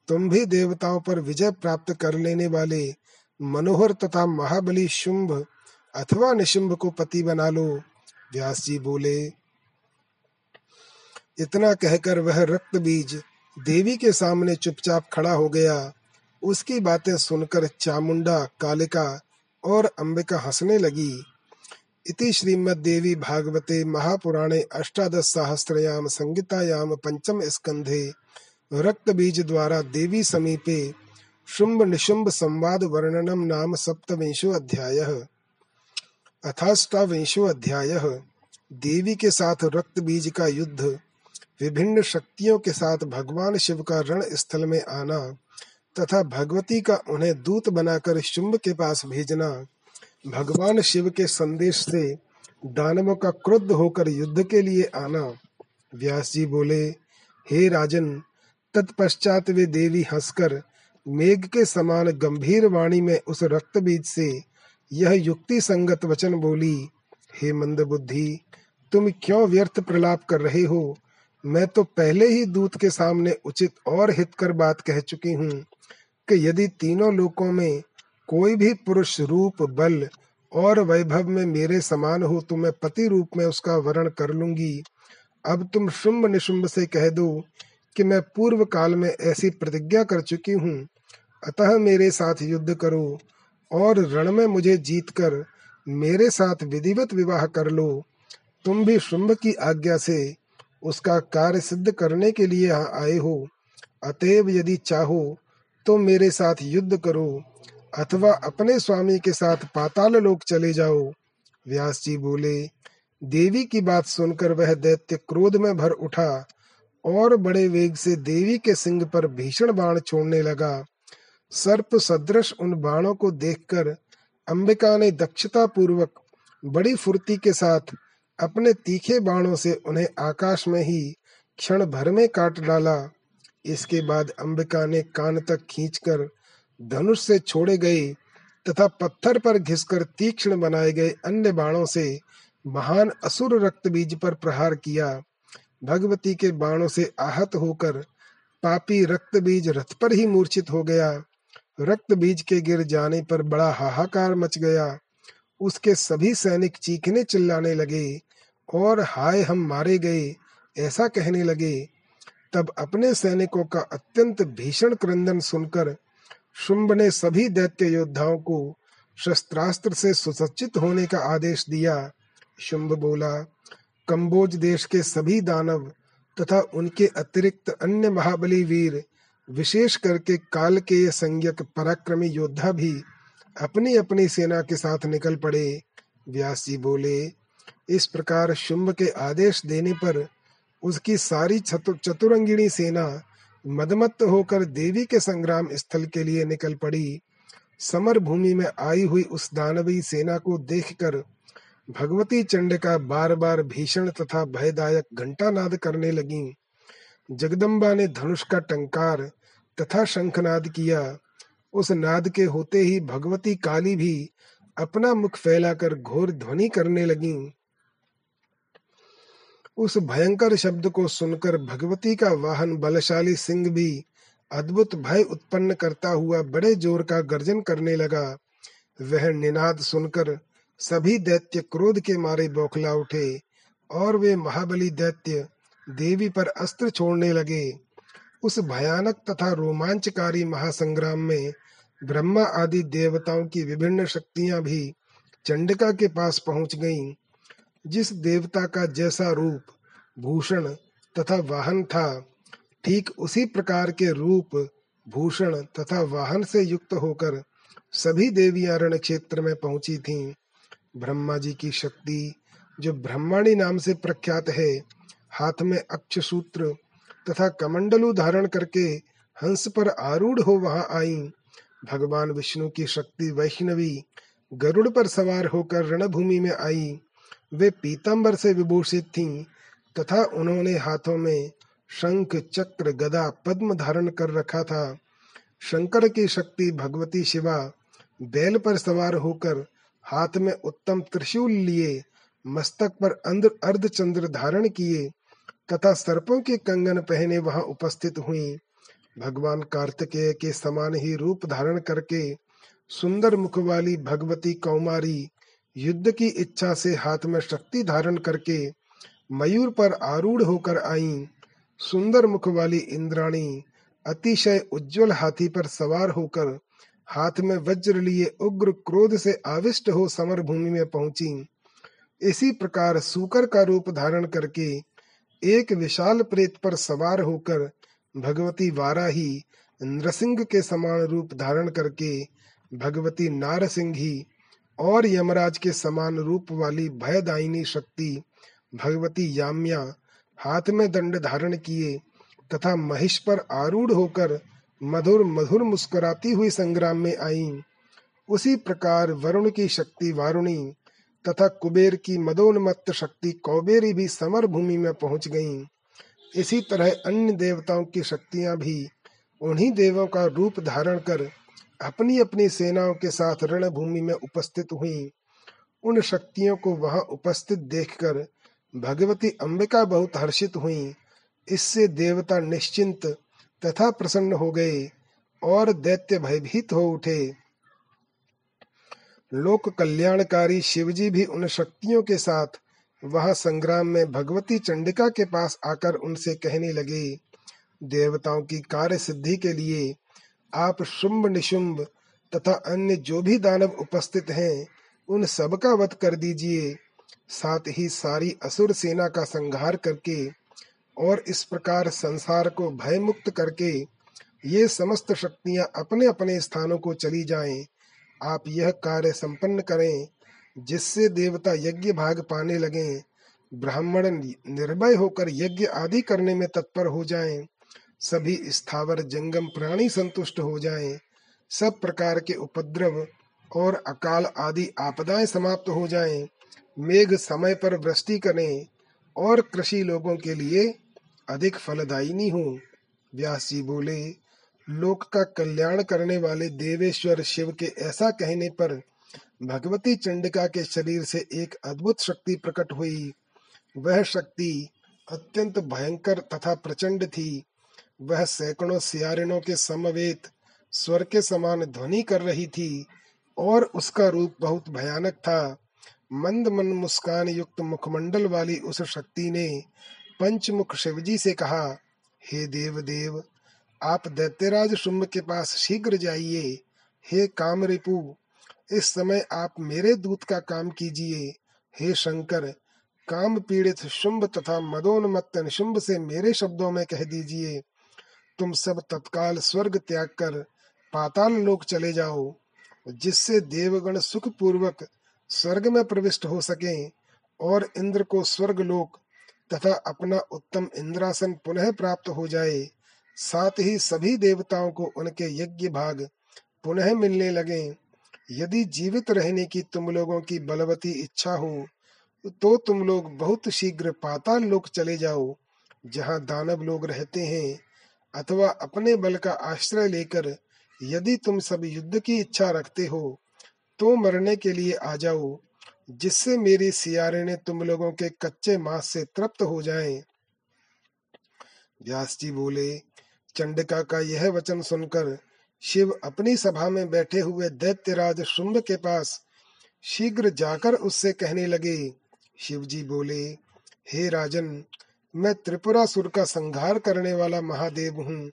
तुम भी देवताओं पर विजय प्राप्त कर लेने वाले मनोहर तथा महाबली शुंभ अथवा निशुंभ को पति बना लो, व्यास जी बोले। इतना कहकर वह रक्त बीज देवी के सामने चुपचाप खड़ा हो गया। उसकी बातें सुनकर चामुंडा, कालिका और अंबिका हंसने लगी। इति श्रीमद देवी भागवते महापुराणे अष्टादश सहस्त्रयाम संगीतायाम पंचम स्कंधे रक्त बीज द्वारा देवी समीपे शुंभ निशुंभ संवाद वर्णनम नाम सप्तविंशो अध्याय अथाष्टाविंशो अध्याय देवी के साथ रक्त बीज का युद्ध, विभिन्न शक्तियों के साथ भगवान शिव का रण स्थल में आना, तथा भगवती का उन्हें दूत बनाकर शुंभ के पास भेजना, भगवान शिव के संदेश से दानवों का क्रुद्ध होकर युद्ध के लिए आना। व्यास जी बोले, हे राजन, तत्पश्चात वे देवी हंसकर मेघ के समान गंभीर वाणी में उस रक्त बीज से यह युक्ति संगत वचन बोली, हे मंद बुद्धि, तुम क्यों व्यर्थ प्रलाप कर रहे हो? मैं तो पहले ही दूत के सामने उचित और हितकर बात कह चुकी हूँ कि यदि तीनों लोकों में कोई भी पुरुष रूप, बल और वैभव में मेरे समान हो तो मैं पति रूप में उसका वर्ण कर लूँगी। अब तुम शुंभ निशुंभ से कह दो कि मैं पूर्व काल में ऐसी प्रतिज्ञा कर चुकी हूँ। अतः मेरे साथ युद्ध करो और रण में मुझे जीतकर मेरे साथ विधिवत विवाह कर लो। तुम भी शुंभ की आज्ञा से उसका कार्य सिद्ध करने के लिए यहाँ आए हो। अतएव यदि चाहो तो मेरे साथ युद्ध करो अथवा अपने स्वामी के साथ पाताल लोक चले जाओ। व्यास जी बोले, देवी की बात सुनकर वह दैत्य क्रोध में भर उठा और बड़े वेग से देवी के सिंह पर भीषण बाण छोड़ने लगा। सर्प सदृश उन बाणों को देखकर अंबिका ने दक्षता पूर्वक बड़ी फुर्ती के साथ अपने तीखे बाणों से उन्हें आकाश में ही क्षण भर में काट डाला। इसके बाद अंबिका ने कान तक खींचकर धनुष से छोड़े गए तथा पत्थर पर घिसकर तीक्ष्ण बनाए गए अन्य बाणों से महान असुर रक्त बीज पर प्रहार किया। भगवती के बाणों से आहत होकर पापी रक्त बीज रथ पर ही मूर्छित हो गया। रक्त बीज के गिर जाने पर बड़ा हाहाकार मच गया। उसके सभी सैनिक चीखने चिल्लाने लगे और हाय हम मारे गए, ऐसा कहने लगे। तब अपने सैनिकों का अत्यंत भीषण क्रंदन सुनकर शुंभ ने सभी दैत्य योद्धाओं को शस्त्रास्त्र से सुसज्जित होने का आदेश दिया। शुंभ बोला कंबोज देश के सभी दानव तथा उनके अतिरिक्त अन्य महाबली वीर, विशेष करके काल के संज्ञक पराक्रमी योद्धा भी अपनी अपनी सेना के साथ निकल पड़े। व्यास जी बोले, इस प्रकार शुंभ के आदेश देने पर उसकी सारी चतुरंगिणी सेना मदमत्त होकर देवी के संग्राम स्थल के लिए निकल पड़ी। समर भूमि में आई हुई उस दानवी सेना को देखकर भगवती चंडिका बार बार भीषण तथा भयदायक घंटा नाद करने लगी। जगदम्बा ने धनुष का टंकार तथा शंखनाद किया। उस नाद के होते ही भगवती काली भी अपना मुख फैलाकर घोर ध्वनि करने लगी। उस भयंकर शब्द को सुनकर भगवती का वाहन बलशाली सिंह भी अद्भुत भय उत्पन्न करता हुआ बड़े ज़ोर का गर्जन करने लगा। वह निनाद सुनकर सभी दैत्य क्रोध के मारे बौखला उठे और वे महाबली दैत्य देवी पर अस्त्र छोड़ने लगे उस भयानक तथा रोमांचकारी महासंग्राम में ब्रह्मा आदि देवताओं की विभिन्न शक्तियाँ भी चंडिका के पास पहुँच गईं जिस देवता का जैसा रूप, भूषण तथा वाहन था, ठीक उसी प्रकार के रूप, भूषण तथा वाहन से युक्त होकर सभी देवियाँ रण क्षेत्र में पहुँची थीं। ब्रह्मा जी की शक्ति, जो ब्रह्माणी नाम से प्रख्यात है, हाथ में अक्ष सूत्र तथा कमंडलु धारण करके हंस पर आरूढ़ हो वहाँ आई। भगवान विष्णु की शक्ति वैष्णवी गरुड़ पर सवार होकर रणभूमि में आई। वे पीताम्बर से विभूषित थीं तथा उन्होंने हाथों में शंख, चक्र, गदा, पद्म धारण कर रखा था। शंकर की शक्ति भगवती शिवा बैल पर सवार होकर हाथ में उत्तम त्रिशूल लिए, मस्तक पर अर्ध चंद्र धारण किए, तथा सर्पों के कंगन पहने वहाँ उपस्थित हुई। भगवान कार्तिकेय के समान ही रूप धारण करके सुंदर मुख वाली भगवती कौमारी युद्ध की इच्छा से हाथ में शक्ति धारण करके मयूर पर आरूढ़ होकर आई। सुंदर मुख वाली इंद्राणी अतिशय उज्जवल हाथी पर सवार होकर हाथ में वज्र लिए उग्र क्रोध से आविष्ट हो समर भूमि में पहुँची। इसी प्रकार सूकर का रूप धारण करके एक विशाल प्रेत पर सवार होकर भगवती वाराही नृसिंह के समान रूप धारण करके भगवती नारसिंही और यमराज के समान रूप वाली भयदायिनी शक्ति भगवती याम्या हाथ में दंड धारण किए तथा महिष पर आरूढ़ होकर मधुर मधुर मुस्कुराती हुई संग्राम में आई। उसी प्रकार वरुण की शक्ति वारुणी तथा कुबेर की मदोन्मत्त शक्ति कौबेरी भी समर भूमि में पहुँच गईं। इसी तरह अन्य देवताओं की शक्तियाँ भी उन्हीं देवों का रूप धारण कर अपनी अपनी सेनाओं के साथ रणभूमि में उपस्थित हुई। उन शक्तियों को वहाँ उपस्थित देखकर भगवती अंबिका बहुत हर्षित हुई। इससे देवता निश्चिंत तथा प्रसन्न हो गए और दैत्य भयभीत हो उठे। लोक कल्याणकारी शिवजी भी उन शक्तियों के साथ वहाँ संग्राम में भगवती चंडिका के पास आकर उनसे कहने लगे, देवताओं की कार्य सिद्धि के लिए आप शुंभ निशुंभ तथा अन्य जो भी दानव उपस्थित हैं, उन सब का वध कर दीजिए। साथ ही सारी असुर सेना का संहार करके और इस प्रकार संसार को भय मुक्त करके ये समस्त शक्तियाँ अपने अपने स्थानों को चली जाएँ। आप यह कार्य संपन्न करें, जिससे देवता यज्ञ भाग पाने लगे। ब्राह्मण निर्भय होकर यज्ञ आदि करने में तत्पर हो जाएँ। सभी स्थावर जंगम प्राणी संतुष्ट हो जाएँ। सब प्रकार के उपद्रव और अकाल आदि आपदाएँ समाप्त हो जाएँ। मेघ समय पर वृष्टि करें और कृषि लोगों के लिए अधिक फलदायिनी हूँ। व्यास जी बोले, लोक का कल्याण करने वाले देवेश्वर शिव के ऐसा कहने पर भगवती चंडिका के शरीर से एक अद्भुत शक्ति प्रकट हुई। वह शक्ति अत्यंत भयंकर तथा प्रचंड थी। वह सैकड़ों सियारिनों के समवेत स्वर के समान ध्वनि कर रही थी और उसका रूप बहुत भयानक था। मंद मन मुस्कान युक्त मुखमंडल वाली उस शक्ति ने पंचमुख शिवजी से कहा, हे देव देव आप दैत्यराज शुंभ के पास शीघ्र जाइए। हे काम रिपु इस समय आप मेरे दूत का काम कीजिए। हे शंकर, काम पीड़ित शुंभ तथा मदोन्मत्त शुंभ से मेरे शब्दों में कह दीजिए। तुम सब तत्काल स्वर्ग त्याग कर पाताल लोक चले जाओ। जिससे देवगण सुख पूर्वक स्वर्ग में प्रविष्ट हो सके और इंद्र को स्वर्ग लोक तथा अपना उत्तम इंद्रासन पुनः प्राप्त हो जाए। साथ ही सभी देवताओं को उनके यज्ञ भाग पुनः मिलने लगे। यदि जीवित रहने की तुम लोगों की बलवती इच्छा हो तो तुम लोग बहुत शीघ्र पाताल लोक चले जाओ, जहाँ दानव लोग रहते हैं, अथवा अपने बल का आश्रय लेकर यदि तुम सब युद्ध की इच्छा रखते हो तो मरने के लिए आ जाओ। जिससे मेरी सियारे ने तुम लोगों के कच्चे मांस से तृप्त हो जाएँ। व्यास जी बोले, चंडिका का यह वचन सुनकर शिव अपनी सभा में बैठे हुए दैत्यराज शुंभ के पास शीघ्र जाकर उससे कहने लगे शिव जी बोले, हे राजन, मैं त्रिपुरा सुर का संहार करने वाला महादेव हूँ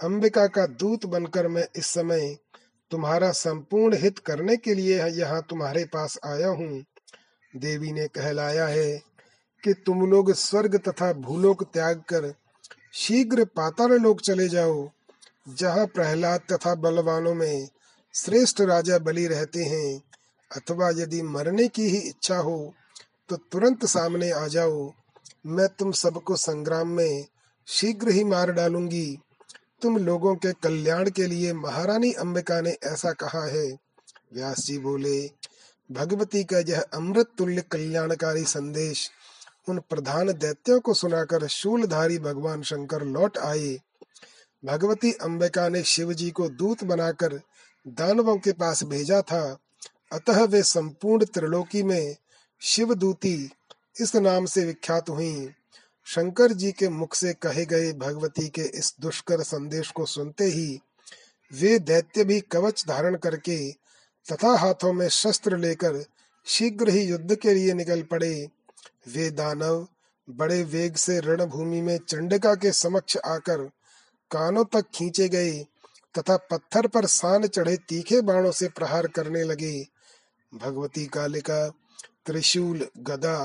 अंबिका का दूत बनकर मैं इस समय तुम्हारा संपूर्ण हित करने के लिए यहाँ तुम्हारे पास आया हूँ। देवी ने कहलाया है कि तुम लोग स्वर्ग तथा भूलोक त्याग कर शीघ्र पाताल लोक चले जाओ, जहाँ प्रहलाद तथा बलवानों में श्रेष्ठ राजा बलि रहते हैं। अथवा यदि मरने की ही इच्छा हो तो तुरंत सामने आ जाओ। मैं तुम सबको संग्राम में शीघ्र ही मार डालूँगी। तुम लोगों के कल्याण के लिए महारानी अंबिका ने ऐसा कहा है। व्यास जी बोले, भगवती का यह अमृत तुल्य कल्याणकारी संदेश उन प्रधान दैत्यों को सुनाकर शूलधारी भगवान शंकर लौट आए। भगवती अंबिका ने शिव जी को दूत बनाकर दानवों के पास भेजा था। अतः वे संपूर्ण त्रिलोकी में शिव दूती इस नाम से विख्यात हुई। शंकर जी के मुख से कहे गए भगवती के इस दुष्कर संदेश को सुनते ही वे दैत्य भी कवच धारण करके तथा हाथों में शस्त्र लेकर शीघ्र ही युद्ध के लिए निकल पड़े। वे दानव बड़े वेग से रणभूमि में चंडिका के समक्ष आकर कानों तक खींचे गए तथा पत्थर पर सान चढ़े तीखे बाणों से प्रहार करने लगे। भगवती कालिका त्रिशूल गदा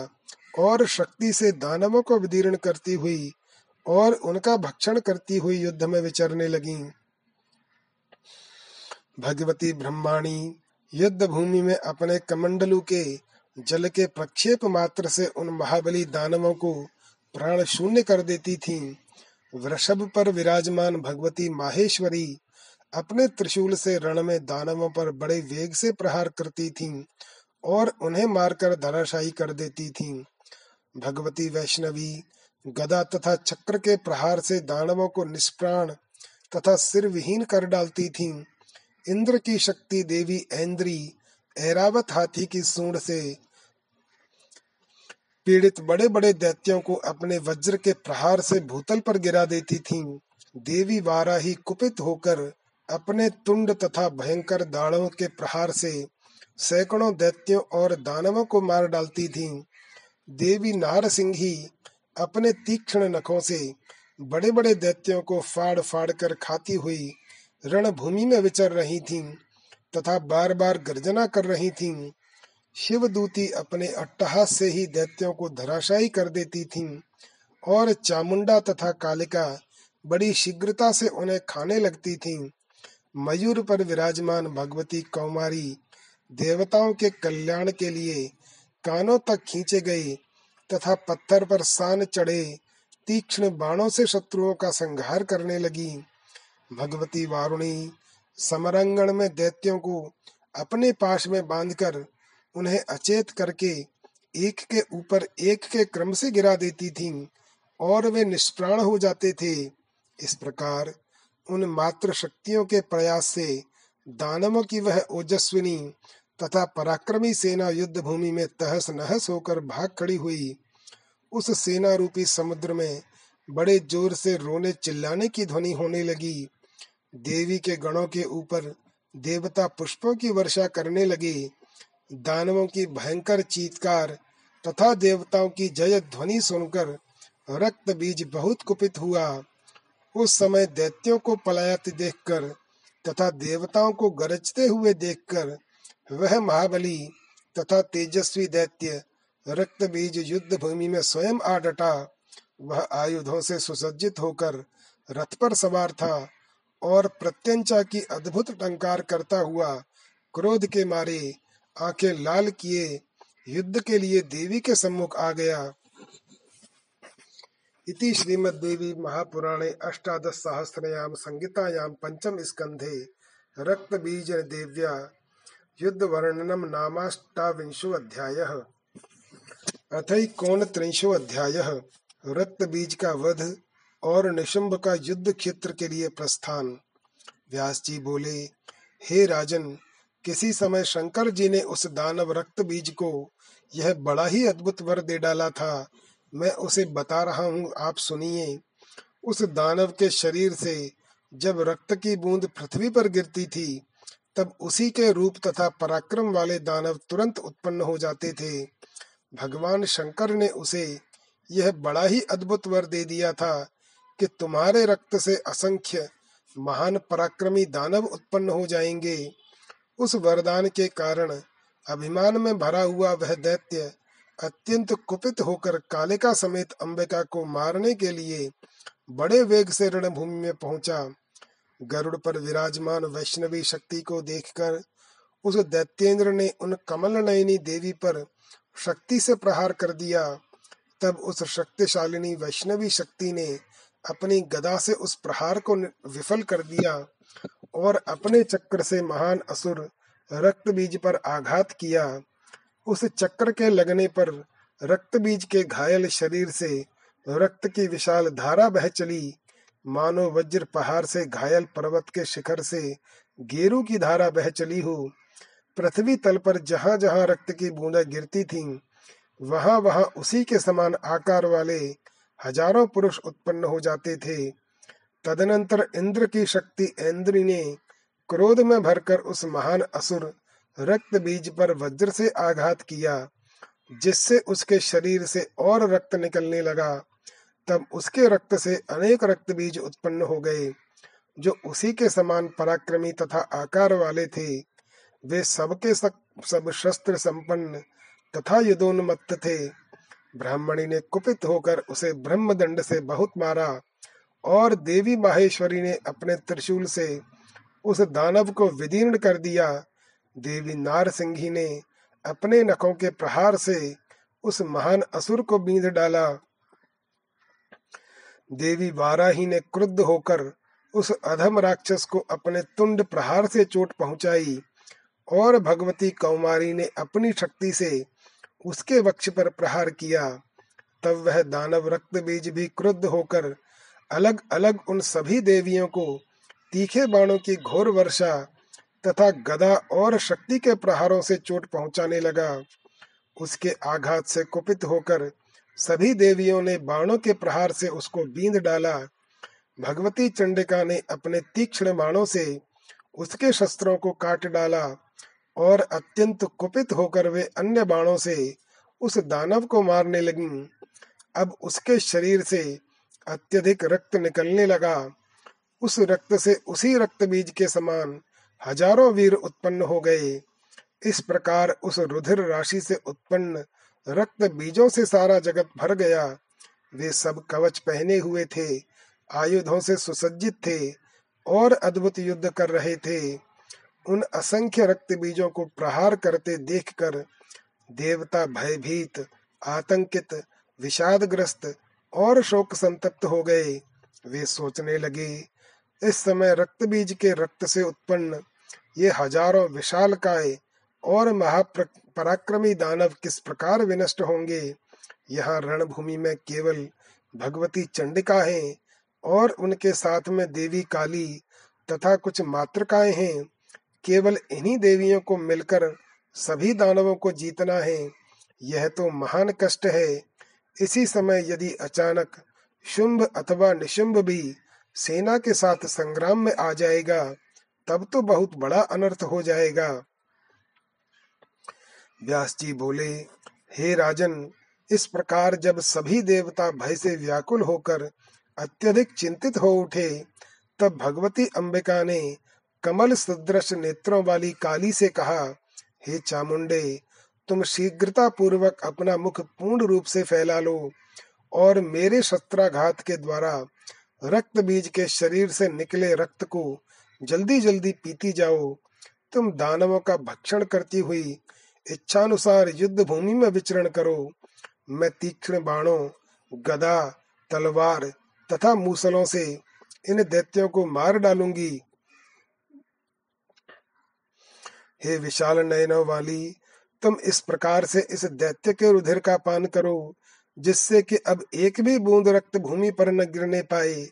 और शक्ति से दानवों को विदीर्ण करती हुई और उनका भक्षण करती हुई युद्ध में विचरने लगी। भगवती ब्रह्माणी, युद्ध भूमि में अपने कमंडलू के जल के प्रक्षेप मात्र से उन महाबली दानवों को प्राण शून्य कर देती थी। वृषभ पर विराजमान भगवती माहेश्वरी अपने त्रिशूल से रण में दानवों पर बड़े वेग से प्रहार करती थी और उन्हें मारकर धराशायी कर देती थी। भगवती वैष्णवी, गदा तथा चक्र के प्रहार से दानवों को निष्प्राण तथा सिर विहीन कर डालती थी इंद्र की शक्ति देवी ऐन्द्री, ऐरावत हाथी की सूंड से पीड़ित बड़े बड़े दैत्यों को अपने वज्र के प्रहार से भूतल पर गिरा देती थीं। देवी वाराही कुपित होकर अपने तुंड तथा भयंकर दाढ़ों के प्रहार से सैकड़ों दैत्यों और दानवों को मार डालती थीं। देवी नार सिंह ही अपने तीक्ष्ण नखों से बड़े बड़े दैत्यों को फाड़ फाड़ कर खाती हुई रणभूमि में विचर रही थीं तथा बार बार गर्जना कर रही थीं। शिवदूती अपने अट्टहास से ही दैत्यों को धराशायी कर देती थीं और चामुंडा तथा कालिका बड़ी शीघ्रता से उन्हें खाने लगती थीं। मयूर पर विराजमान भगवती कौमारी देवताओं के कल्याण के लिए कानों तक खींचे गए तथा पत्थर पर सान चढ़े, तीक्ष्ण बाणों से शत्रुओं का संहार करने लगी। भगवती वारुणी, समरंगण में दैत्यों को अपने पास में बांधकर उन्हें अचेत करके एक के ऊपर एक के क्रम से गिरा देती थीं और वे निष्प्राण हो जाते थे। इस प्रकार उन मात्र शक्तियों के प्रयास से दानवों की वह ओजस्विनी तथा पराक्रमी सेना युद्ध भूमि में तहस नहस होकर भाग खड़ी हुई। उस सेना रूपी समुद्र में बड़े ज़ोर से रोने चिल्लाने की ध्वनि होने लगी। देवी के गणों के ऊपर देवता पुष्पों की वर्षा करने लगे। दानवों की भयंकर चीतकार तथा देवताओं की जय ध्वनि सुनकर रक्त बीज बहुत कुपित हुआ। उस समय दैत्यों को पलायत देखकर तथा देवताओं को गरजते हुए देखकर वह महाबली तथा तेजस्वी दैत्य रक्त बीज युद्ध भूमि में स्वयं आ डटा वह आयुधों से सुसज्जित होकर रथ पर सवार था और प्रत्यंचा की अद्भुत टंकार करता हुआ क्रोध के मारे आँखें लाल किए युद्ध के लिए देवी के सम्मुख आ गया। इति श्रीमद्देवी महापुराणे अष्टादश सहस्रयाम संगीतायां पंचम स्कंधे रक्त बीज देव्या युद्ध वर्णनम अथई त्रिंशो अध्याय रक्त बीज का वध और निशुंभ का युद्ध क्षेत्र के लिए प्रस्थान। व्यास जी बोले, हे राजन, किसी समय शंकर जी ने उस दानव रक्त बीज को यह बड़ा ही अद्भुत वर दे डाला था। मैं उसे बता रहा हूँ, आप सुनिए। उस दानव के शरीर से जब रक्त की बूंद पृथ्वी पर गिरती थी तब उसी के रूप तथा पराक्रम वाले दानव तुरंत उत्पन्न हो जाते थे। भगवान शंकर ने उसे यह बड़ा ही अद्भुत वर दे दिया था कि तुम्हारे रक्त से असंख्य महान पराक्रमी दानव उत्पन्न हो जाएँगे। उस वरदान के कारण अभिमान में भरा हुआ वह दैत्य अत्यंत कुपित होकर कालिका समेत अंबिका को मारने के लिए बड़े वेग से रणभूमि में पहुँचा। गरुड़ पर विराजमान वैष्णवी शक्ति को देखकर उस दैत्येंद्र ने उन कमल नयनी देवी पर शक्ति से प्रहार कर दिया। तब उस शक्तिशालिनी वैष्णवी शक्ति ने अपनी गदा से उस प्रहार को विफल कर दिया और अपने चक्र से महान असुर रक्त बीज पर आघात किया। उस चक्र के लगने पर रक्त बीज के घायल शरीर से रक्त की विशाल धारा बह चली। मानो वज्र पहाड़ से घायल पर्वत के शिखर से गेरू की धारा बह चली हो। पृथ्वी तल पर जहाँ जहाँ रक्त की बूंदा गिरती थीं, वहाँ वहाँ उसी के समान आकार वाले हज़ारों पुरुष उत्पन्न हो जाते थे। तदनंतर इंद्र की शक्ति इंद्री ने क्रोध में भरकर उस महान असुर रक्त बीज पर वज्र से आघात किया जिससे उसके शरीर से और रक्त निकलने लगा। तब उसके रक्त से अनेक रक्त बीज उत्पन्न हो गए। जो उसी के समान पराक्रमी तथा आकार वाले थे वे सबके सब, सब शस्त्र संपन्न तथा युद्धोन्मत्त थे। ब्राह्मणी ने कुपित होकर उसे ब्रह्म दंड से बहुत मारा और देवी माहेश्वरी ने अपने त्रिशूल से उस दानव को विदीर्ण कर दिया। देवी नार सिंही ने अपने नखों के प्रहार से उस महान असुर को बींध डाला। देवी वाराही ने क्रुद्ध होकर उस अधम राक्षस को अपने तुंड प्रहार से चोट पहुंचाई और भगवती कौमारी ने अपनी शक्ति से उसके वक्ष पर प्रहार किया। तब वह दानव रक्त बीज भी क्रुद्ध होकर अलग अलग उन सभी देवियों को तीखे बाणों की घोर वर्षा तथा गदा और शक्ति के प्रहारों से चोट पहुँचाने लगा। उसके आघात से कुपित होकर सभी देवियों ने बाणों के प्रहार से उसको बींद डाला। भगवती चंडिका ने अपने तीक्ष्ण बाणों से उसके शस्त्रों को काट डाला और अत्यंत कुपित होकर वे अन्य बाणों से उस दानव को मारने लगी। अब उसके शरीर से अत्यधिक रक्त निकलने लगा। उस रक्त से उसी रक्त बीज के समान हज़ारों वीर उत्पन्न हो गए। इस प्रकार उस रुधिर राशि से उत्पन्न रक्त बीजों से सारा जगत भर गया। वे सब कवच पहने हुए थे, आयुधों से सुसज्जित थे और अद्भुत युद्ध कर रहे थे। उन असंख्य रक्त बीजों को प्रहार करते देखकर देवता भयभीत, आतंकित, विषादग्रस्त और शोक संतप्त हो गए। वे सोचने लगे, इस समय रक्त बीज के रक्त से उत्पन्न ये हज़ारों विशाल काय और महापराक्रमी दानव किस प्रकार विनष्ट होंगे? यहाँ रणभूमि में केवल भगवती चंडिका है और उनके साथ में देवी काली तथा कुछ मातृकाएँ हैं। केवल इन्हीं देवियों को मिलकर सभी दानवों को जीतना है, यह तो महान कष्ट है। इसी समय यदि अचानक शुंभ अथवा निशुंभ भी सेना के साथ संग्राम में आ जाएगा, तब तो बहुत बड़ा अनर्थ हो जाएगा। व्यास जी बोले, हे राजन, इस प्रकार जब सभी देवता भय से व्याकुल होकर अत्यधिक चिंतित हो उठे, तब भगवती अंबिका ने कमल सदृश नेत्रों वाली काली से कहा, हे चामुंडे, तुम शीघ्रता पूर्वक अपना मुख पूर्ण रूप से फैला लो और मेरे शस्त्राघात के द्वारा रक्त बीज के शरीर से निकले रक्त को जल्दी जल्दी पीती जाओ। तुम दानवों का भक्षण करती हुई इच्छानुसार युद्ध भूमि में विचरण करो। मैं तीक्ष्ण बाणों, गदा, तलवार तथा मूसलों से इन दैत्यों को मार डालूँगी। हे विशाल नयनों वाली, तुम इस प्रकार से इस दैत्य के रुधिर का पान करो, जिससे कि अब एक भी बूंद रक्त भूमि पर न गिरने पाए।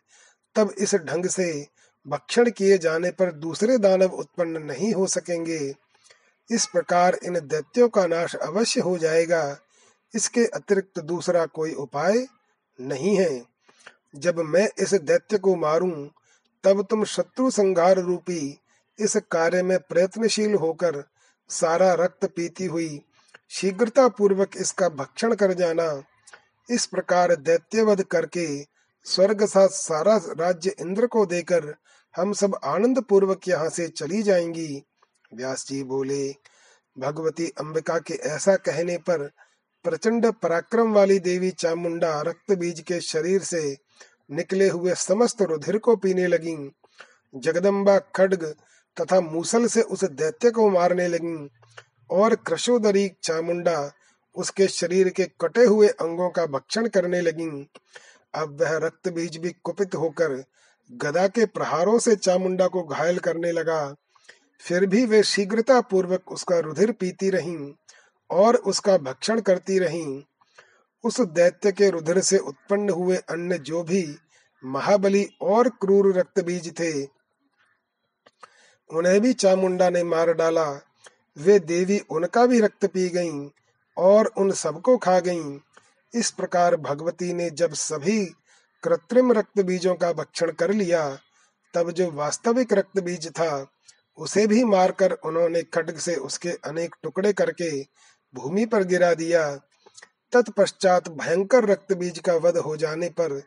तब इस ढंग से भक्षण किए जाने पर दूसरे दानव उत्पन्न नहीं हो सकेंगे। इस प्रकार इन दैत्यों का नाश अवश्य हो जाएगा। इसके अतिरिक्त दूसरा कोई उपाय नहीं है। जब मैं इस दैत्य को मारूं, तब तुम शत्रु संघार रूपी इस कार्य में प्रयत्नशील होकर सारा रक्त पीती हुई शीघ्रता पूर्वक इसका भक्षण कर जाना। इस प्रकार दैत्यवध करके स्वर्ग सा सारा राज्य इंद्र को देकर हम सब आनंद पूर्वक यहाँ से चली जाएँगी। व्यास जी बोले, भगवती अंबिका के ऐसा कहने पर प्रचंड पराक्रम वाली देवी चामुंडा रक्त बीज के शरीर से निकले हुए समस्त रुधिर को पीने लगी। जगदम्बा खड्ग तथा मूसल से उस दैत्य को मारने लगी और कृषोदरी चामुंडा उसके शरीर के कटे हुए अंगों का भक्षण करने लगी। अब वह रक्त बीज भी कुपित होकर गदा के प्रहारों से चामुंडा को घायल करने लगा। फिर भी वे शीघ्रता पूर्वक उसका रुधिर पीती रहीं और उसका भक्षण करती रहीं। उस दैत्य के रुधिर से उत्पन्न हुए अन्य जो भी महाबली और क्रूर रक्त बीज थे, उन्हें भी चामुंडा ने मार डाला। वे देवी उनका भी रक्त पी गईं और उन सबको खा गईं। इस प्रकार भगवती ने जब सभी कृत्रिम रक्त बीजों का भक्षण कर लिया, तब जो वास्तविक रक्त बीज था उसे भी मारकर उन्होंने खड्ग से उसके अनेक टुकड़े करके भूमि पर गिरा दिया। तत्पश्चात भयंकर रक्त बीज का वध हो जाने पर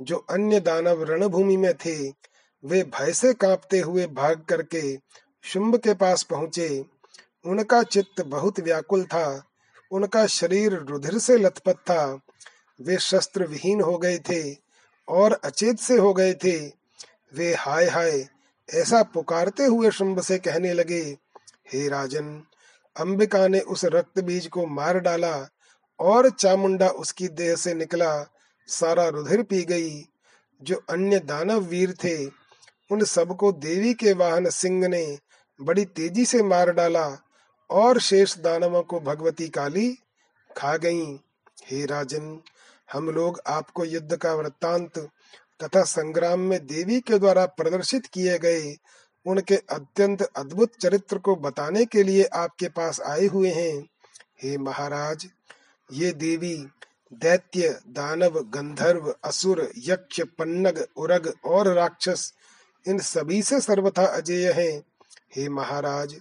जो अन्य दानव रणभूमि में थे, वे भय से कांपते हुए भाग करके शुंभ के पास पहुँचे। उनका चित्त बहुत व्याकुल था, उनका शरीर रुधिर से लथपथ था। वे शस्त्र विहीन हो गए थे और अचेत से हो गए थे। वे हाय हाय ऐसा पुकारते हुए शुंभ से कहने लगे, हे राजन, अंबिका ने उस रक्त बीज को मार डाला और चामुंडा उसकी देह से निकला, सारा रुधिर पी गई जो अन्य दानव वीर थे, उन सबको देवी के वाहन सिंह ने बड़ी तेज़ी से मार डाला और शेष दानवों को भगवती काली खा गईं। हे राजन, हम लोग आपको युद्ध का वृत्तांत तथा संग्राम में देवी के द्वारा प्रदर्शित किए गए उनके अत्यंत अद्भुत चरित्र को बताने के लिए आपके पास आए हुए हैं। हे महाराज, ये देवी दैत्य, दानव, गंधर्व, असुर, यक्ष, पन्नग, उरग और राक्षस, इन सभी से सर्वथा अजेय हैं। हे महाराज,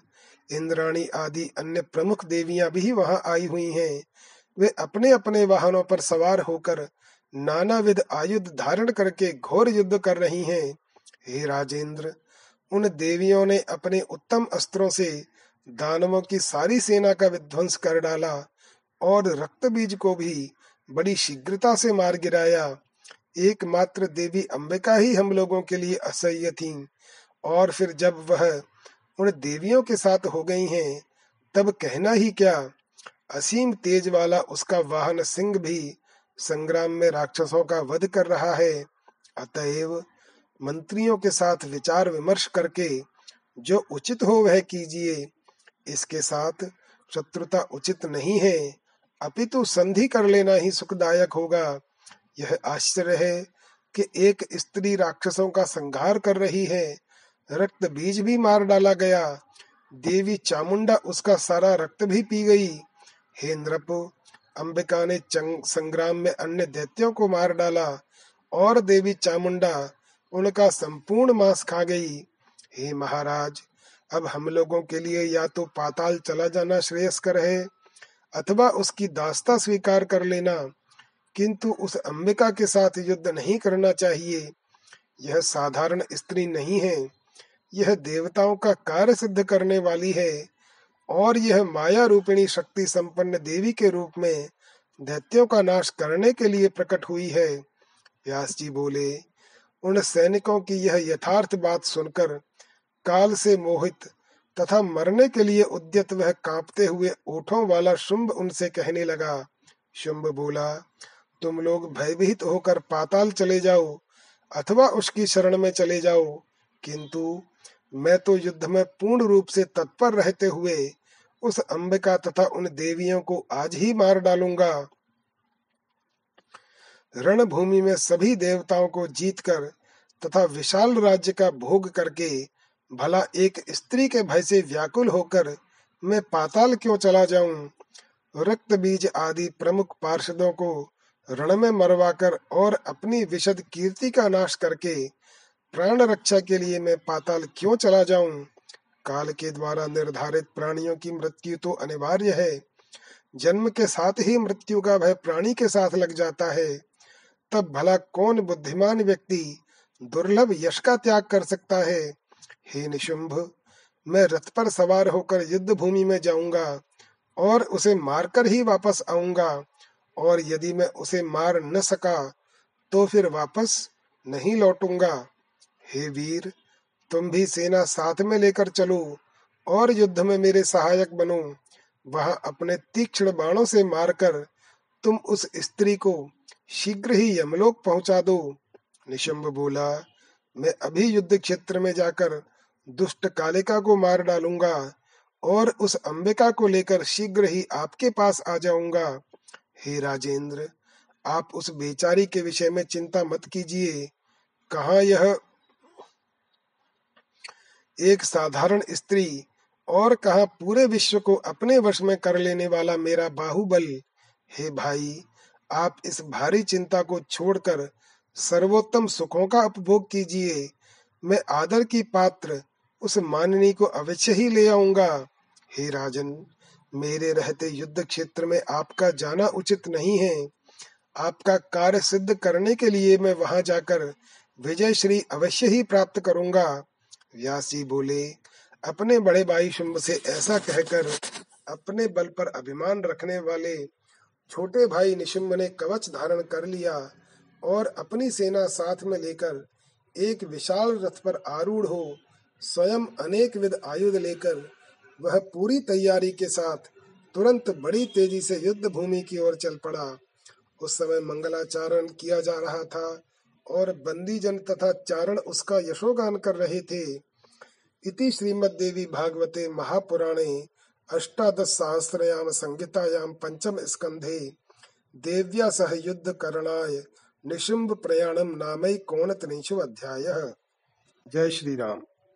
इंद्राणी आदि अन्य प्रमुख देवियाँ भी वहाँ आई हुई हैं। वे अपने अपने वाहनों पर सवार होकर नाना विध आयुध धारण करके घोर युद्ध कर रही हैं। हे राजेंद्र, उन देवियों ने अपने उत्तम अस्त्रों से दानवों की सारी सेना का विध्वंस कर डाला और रक्त बीज को भी बड़ी शीघ्रता से मार गिराया। एकमात्र देवी अंबिका ही हम लोगों के लिए असह्य थी और फिर जब वह उन देवियों के साथ हो गई हैं, तब कहना ही क्या, असीम तेज वाला उसका वाहन सिंह भी संग्राम में राक्षसों का वध कर रहा है। अतएव मंत्रियों के साथ विचार विमर्श करके जो उचित हो वह कीजिए। इसके साथ शत्रुता उचित नहीं है। अपितु संधि कर लेना ही सुखदायक होगा। यह आश्चर्य है कि एक स्त्री राक्षसों का संहार कर रही है। रक्त बीज भी मार डाला गया। देवी चामुंडा उसका सारा रक्त भी पी गई। हे नृप अंबिका ने संग्राम में अन्य दैत्यों को मार डाला और देवी चामुंडा, उनका संपूर्ण मांस खा गई। हे महाराज, अब हम लोगों के लिए या तो पाताल चला जाना श्रेयस्कर है अथवा उसकी दास्ता स्वीकार कर लेना। किंतु उस अंबिका के साथ युद्ध नहीं करना चाहिए। यह साधारण स्त्री नहीं है। यह देवताओं का कार्य सिद्ध करने वाली है। और यह माया रूपिणी शक्ति संपन्न देवी के रूप में दैत्यों का नाश करने के लिए प्रकट हुई है। व्यास जी बोले, उन सैनिकों की यह यथार्थ बात सुनकर काल से मोहित तथा मरने के लिए उद्यत वह कांपते हुए ओठों वाला शुंभ उनसे कहने लगा, शुंभ बोला, तुम लोग भयभीत होकर पाताल चले जाओ अथवा उसकी शरण में चले जाओ, किंतु मैं तो युद्ध में पूर्ण रूप से तत्पर रहते हुए उस अंबिका तथा उन देवियों को आज ही मार डालूँगा। रणभूमि में सभी देवताओं को जीतकर तथा विशाल राज्य का भोग करके भला एक स्त्री के भय से व्याकुल होकर मैं पाताल क्यों चला जाऊँ? रक्त बीज आदि प्रमुख पार्षदों को रण में मरवाकर और अपनी विशद कीर्ति का नाश करके प्राण रक्षा के लिए मैं पाताल क्यों चला जाऊँ? काल के द्वारा निर्धारित प्राणियों की मृत्यु तो अनिवार्य है। जन्म के साथ ही मृत्यु का भय प्राणी के साथ लग जाता है। तब भला कौन बुद्धिमान व्यक्ति दुर्लभ यश का त्याग कर सकता है? हे निशुंभ, मैं रथ पर सवार होकर युद्ध भूमि में जाऊँगा और उसे मारकर ही वापस आऊँगा। और यदि मैं उसे मार न सका तो फिर वापस नहीं लौटूँगा। हे वीर, तुम भी सेना साथ में लेकर चलो और युद्ध में मेरे सहायक बनो। वहाँ अपने तीक्ष्ण बाणों से मारकर तुम उस स्त्री को शीघ्र ही यमलोक पहुँचा दो। निशंब बोला, मैं अभी युद्ध क्षेत्र में जाकर दुष्ट कालिका को मार डालूँगा और उस अंबिका को लेकर शीघ्र ही आपके पास आ जाऊँगा। हे राजेंद्र, आप उस बेचारी के विषय में चिंता मत कीजिए। कहा यह एक साधारण स्त्री और कहा, पूरे विश्व को अपने वश में कर लेने वाला मेरा बाहुबल, हे भाई, आप इस भारी चिंता को छोड़कर सर्वोत्तम सुखों का उपभोग कीजिए। मैं आदर की पात्र उस माननी को अवश्य ही ले आऊँगा। हे राजन, मेरे रहते युद्ध क्षेत्र में आपका जाना उचित नहीं है। आपका कार्य सिद्ध करने के लिए मैं वहाँ जाकर विजय श्री अवश्य ही प्राप्त करूँगा। व्यासी बोले, अपने बड़े भाई शुंभ से ऐसा कहकर अपने बल पर अभिमान रखने वाले छोटे भाई निशुंभ ने कवच धारण कर लिया और अपनी सेना साथ में लेकर एक विशाल रथ पर आरूढ़ हो स्वयं अनेक विध आयुध लेकर वह पूरी तैयारी के साथ तुरंत बड़ी तेज़ी से युद्ध भूमि की ओर चल पड़ा। उस समय मंगलाचारण किया जा रहा था। और बंदी जन तथा चारण उसका यशोगान कर रहे थे। इति श्रीमद्देवी भागवते महापुराणे अष्टादश सहस्रयाम संहितायाम पंचम स्कंधे देव्या सह युद्ध करणाय निशुंभ प्रयाणम नामय कोण अध्याय। जय श्री राम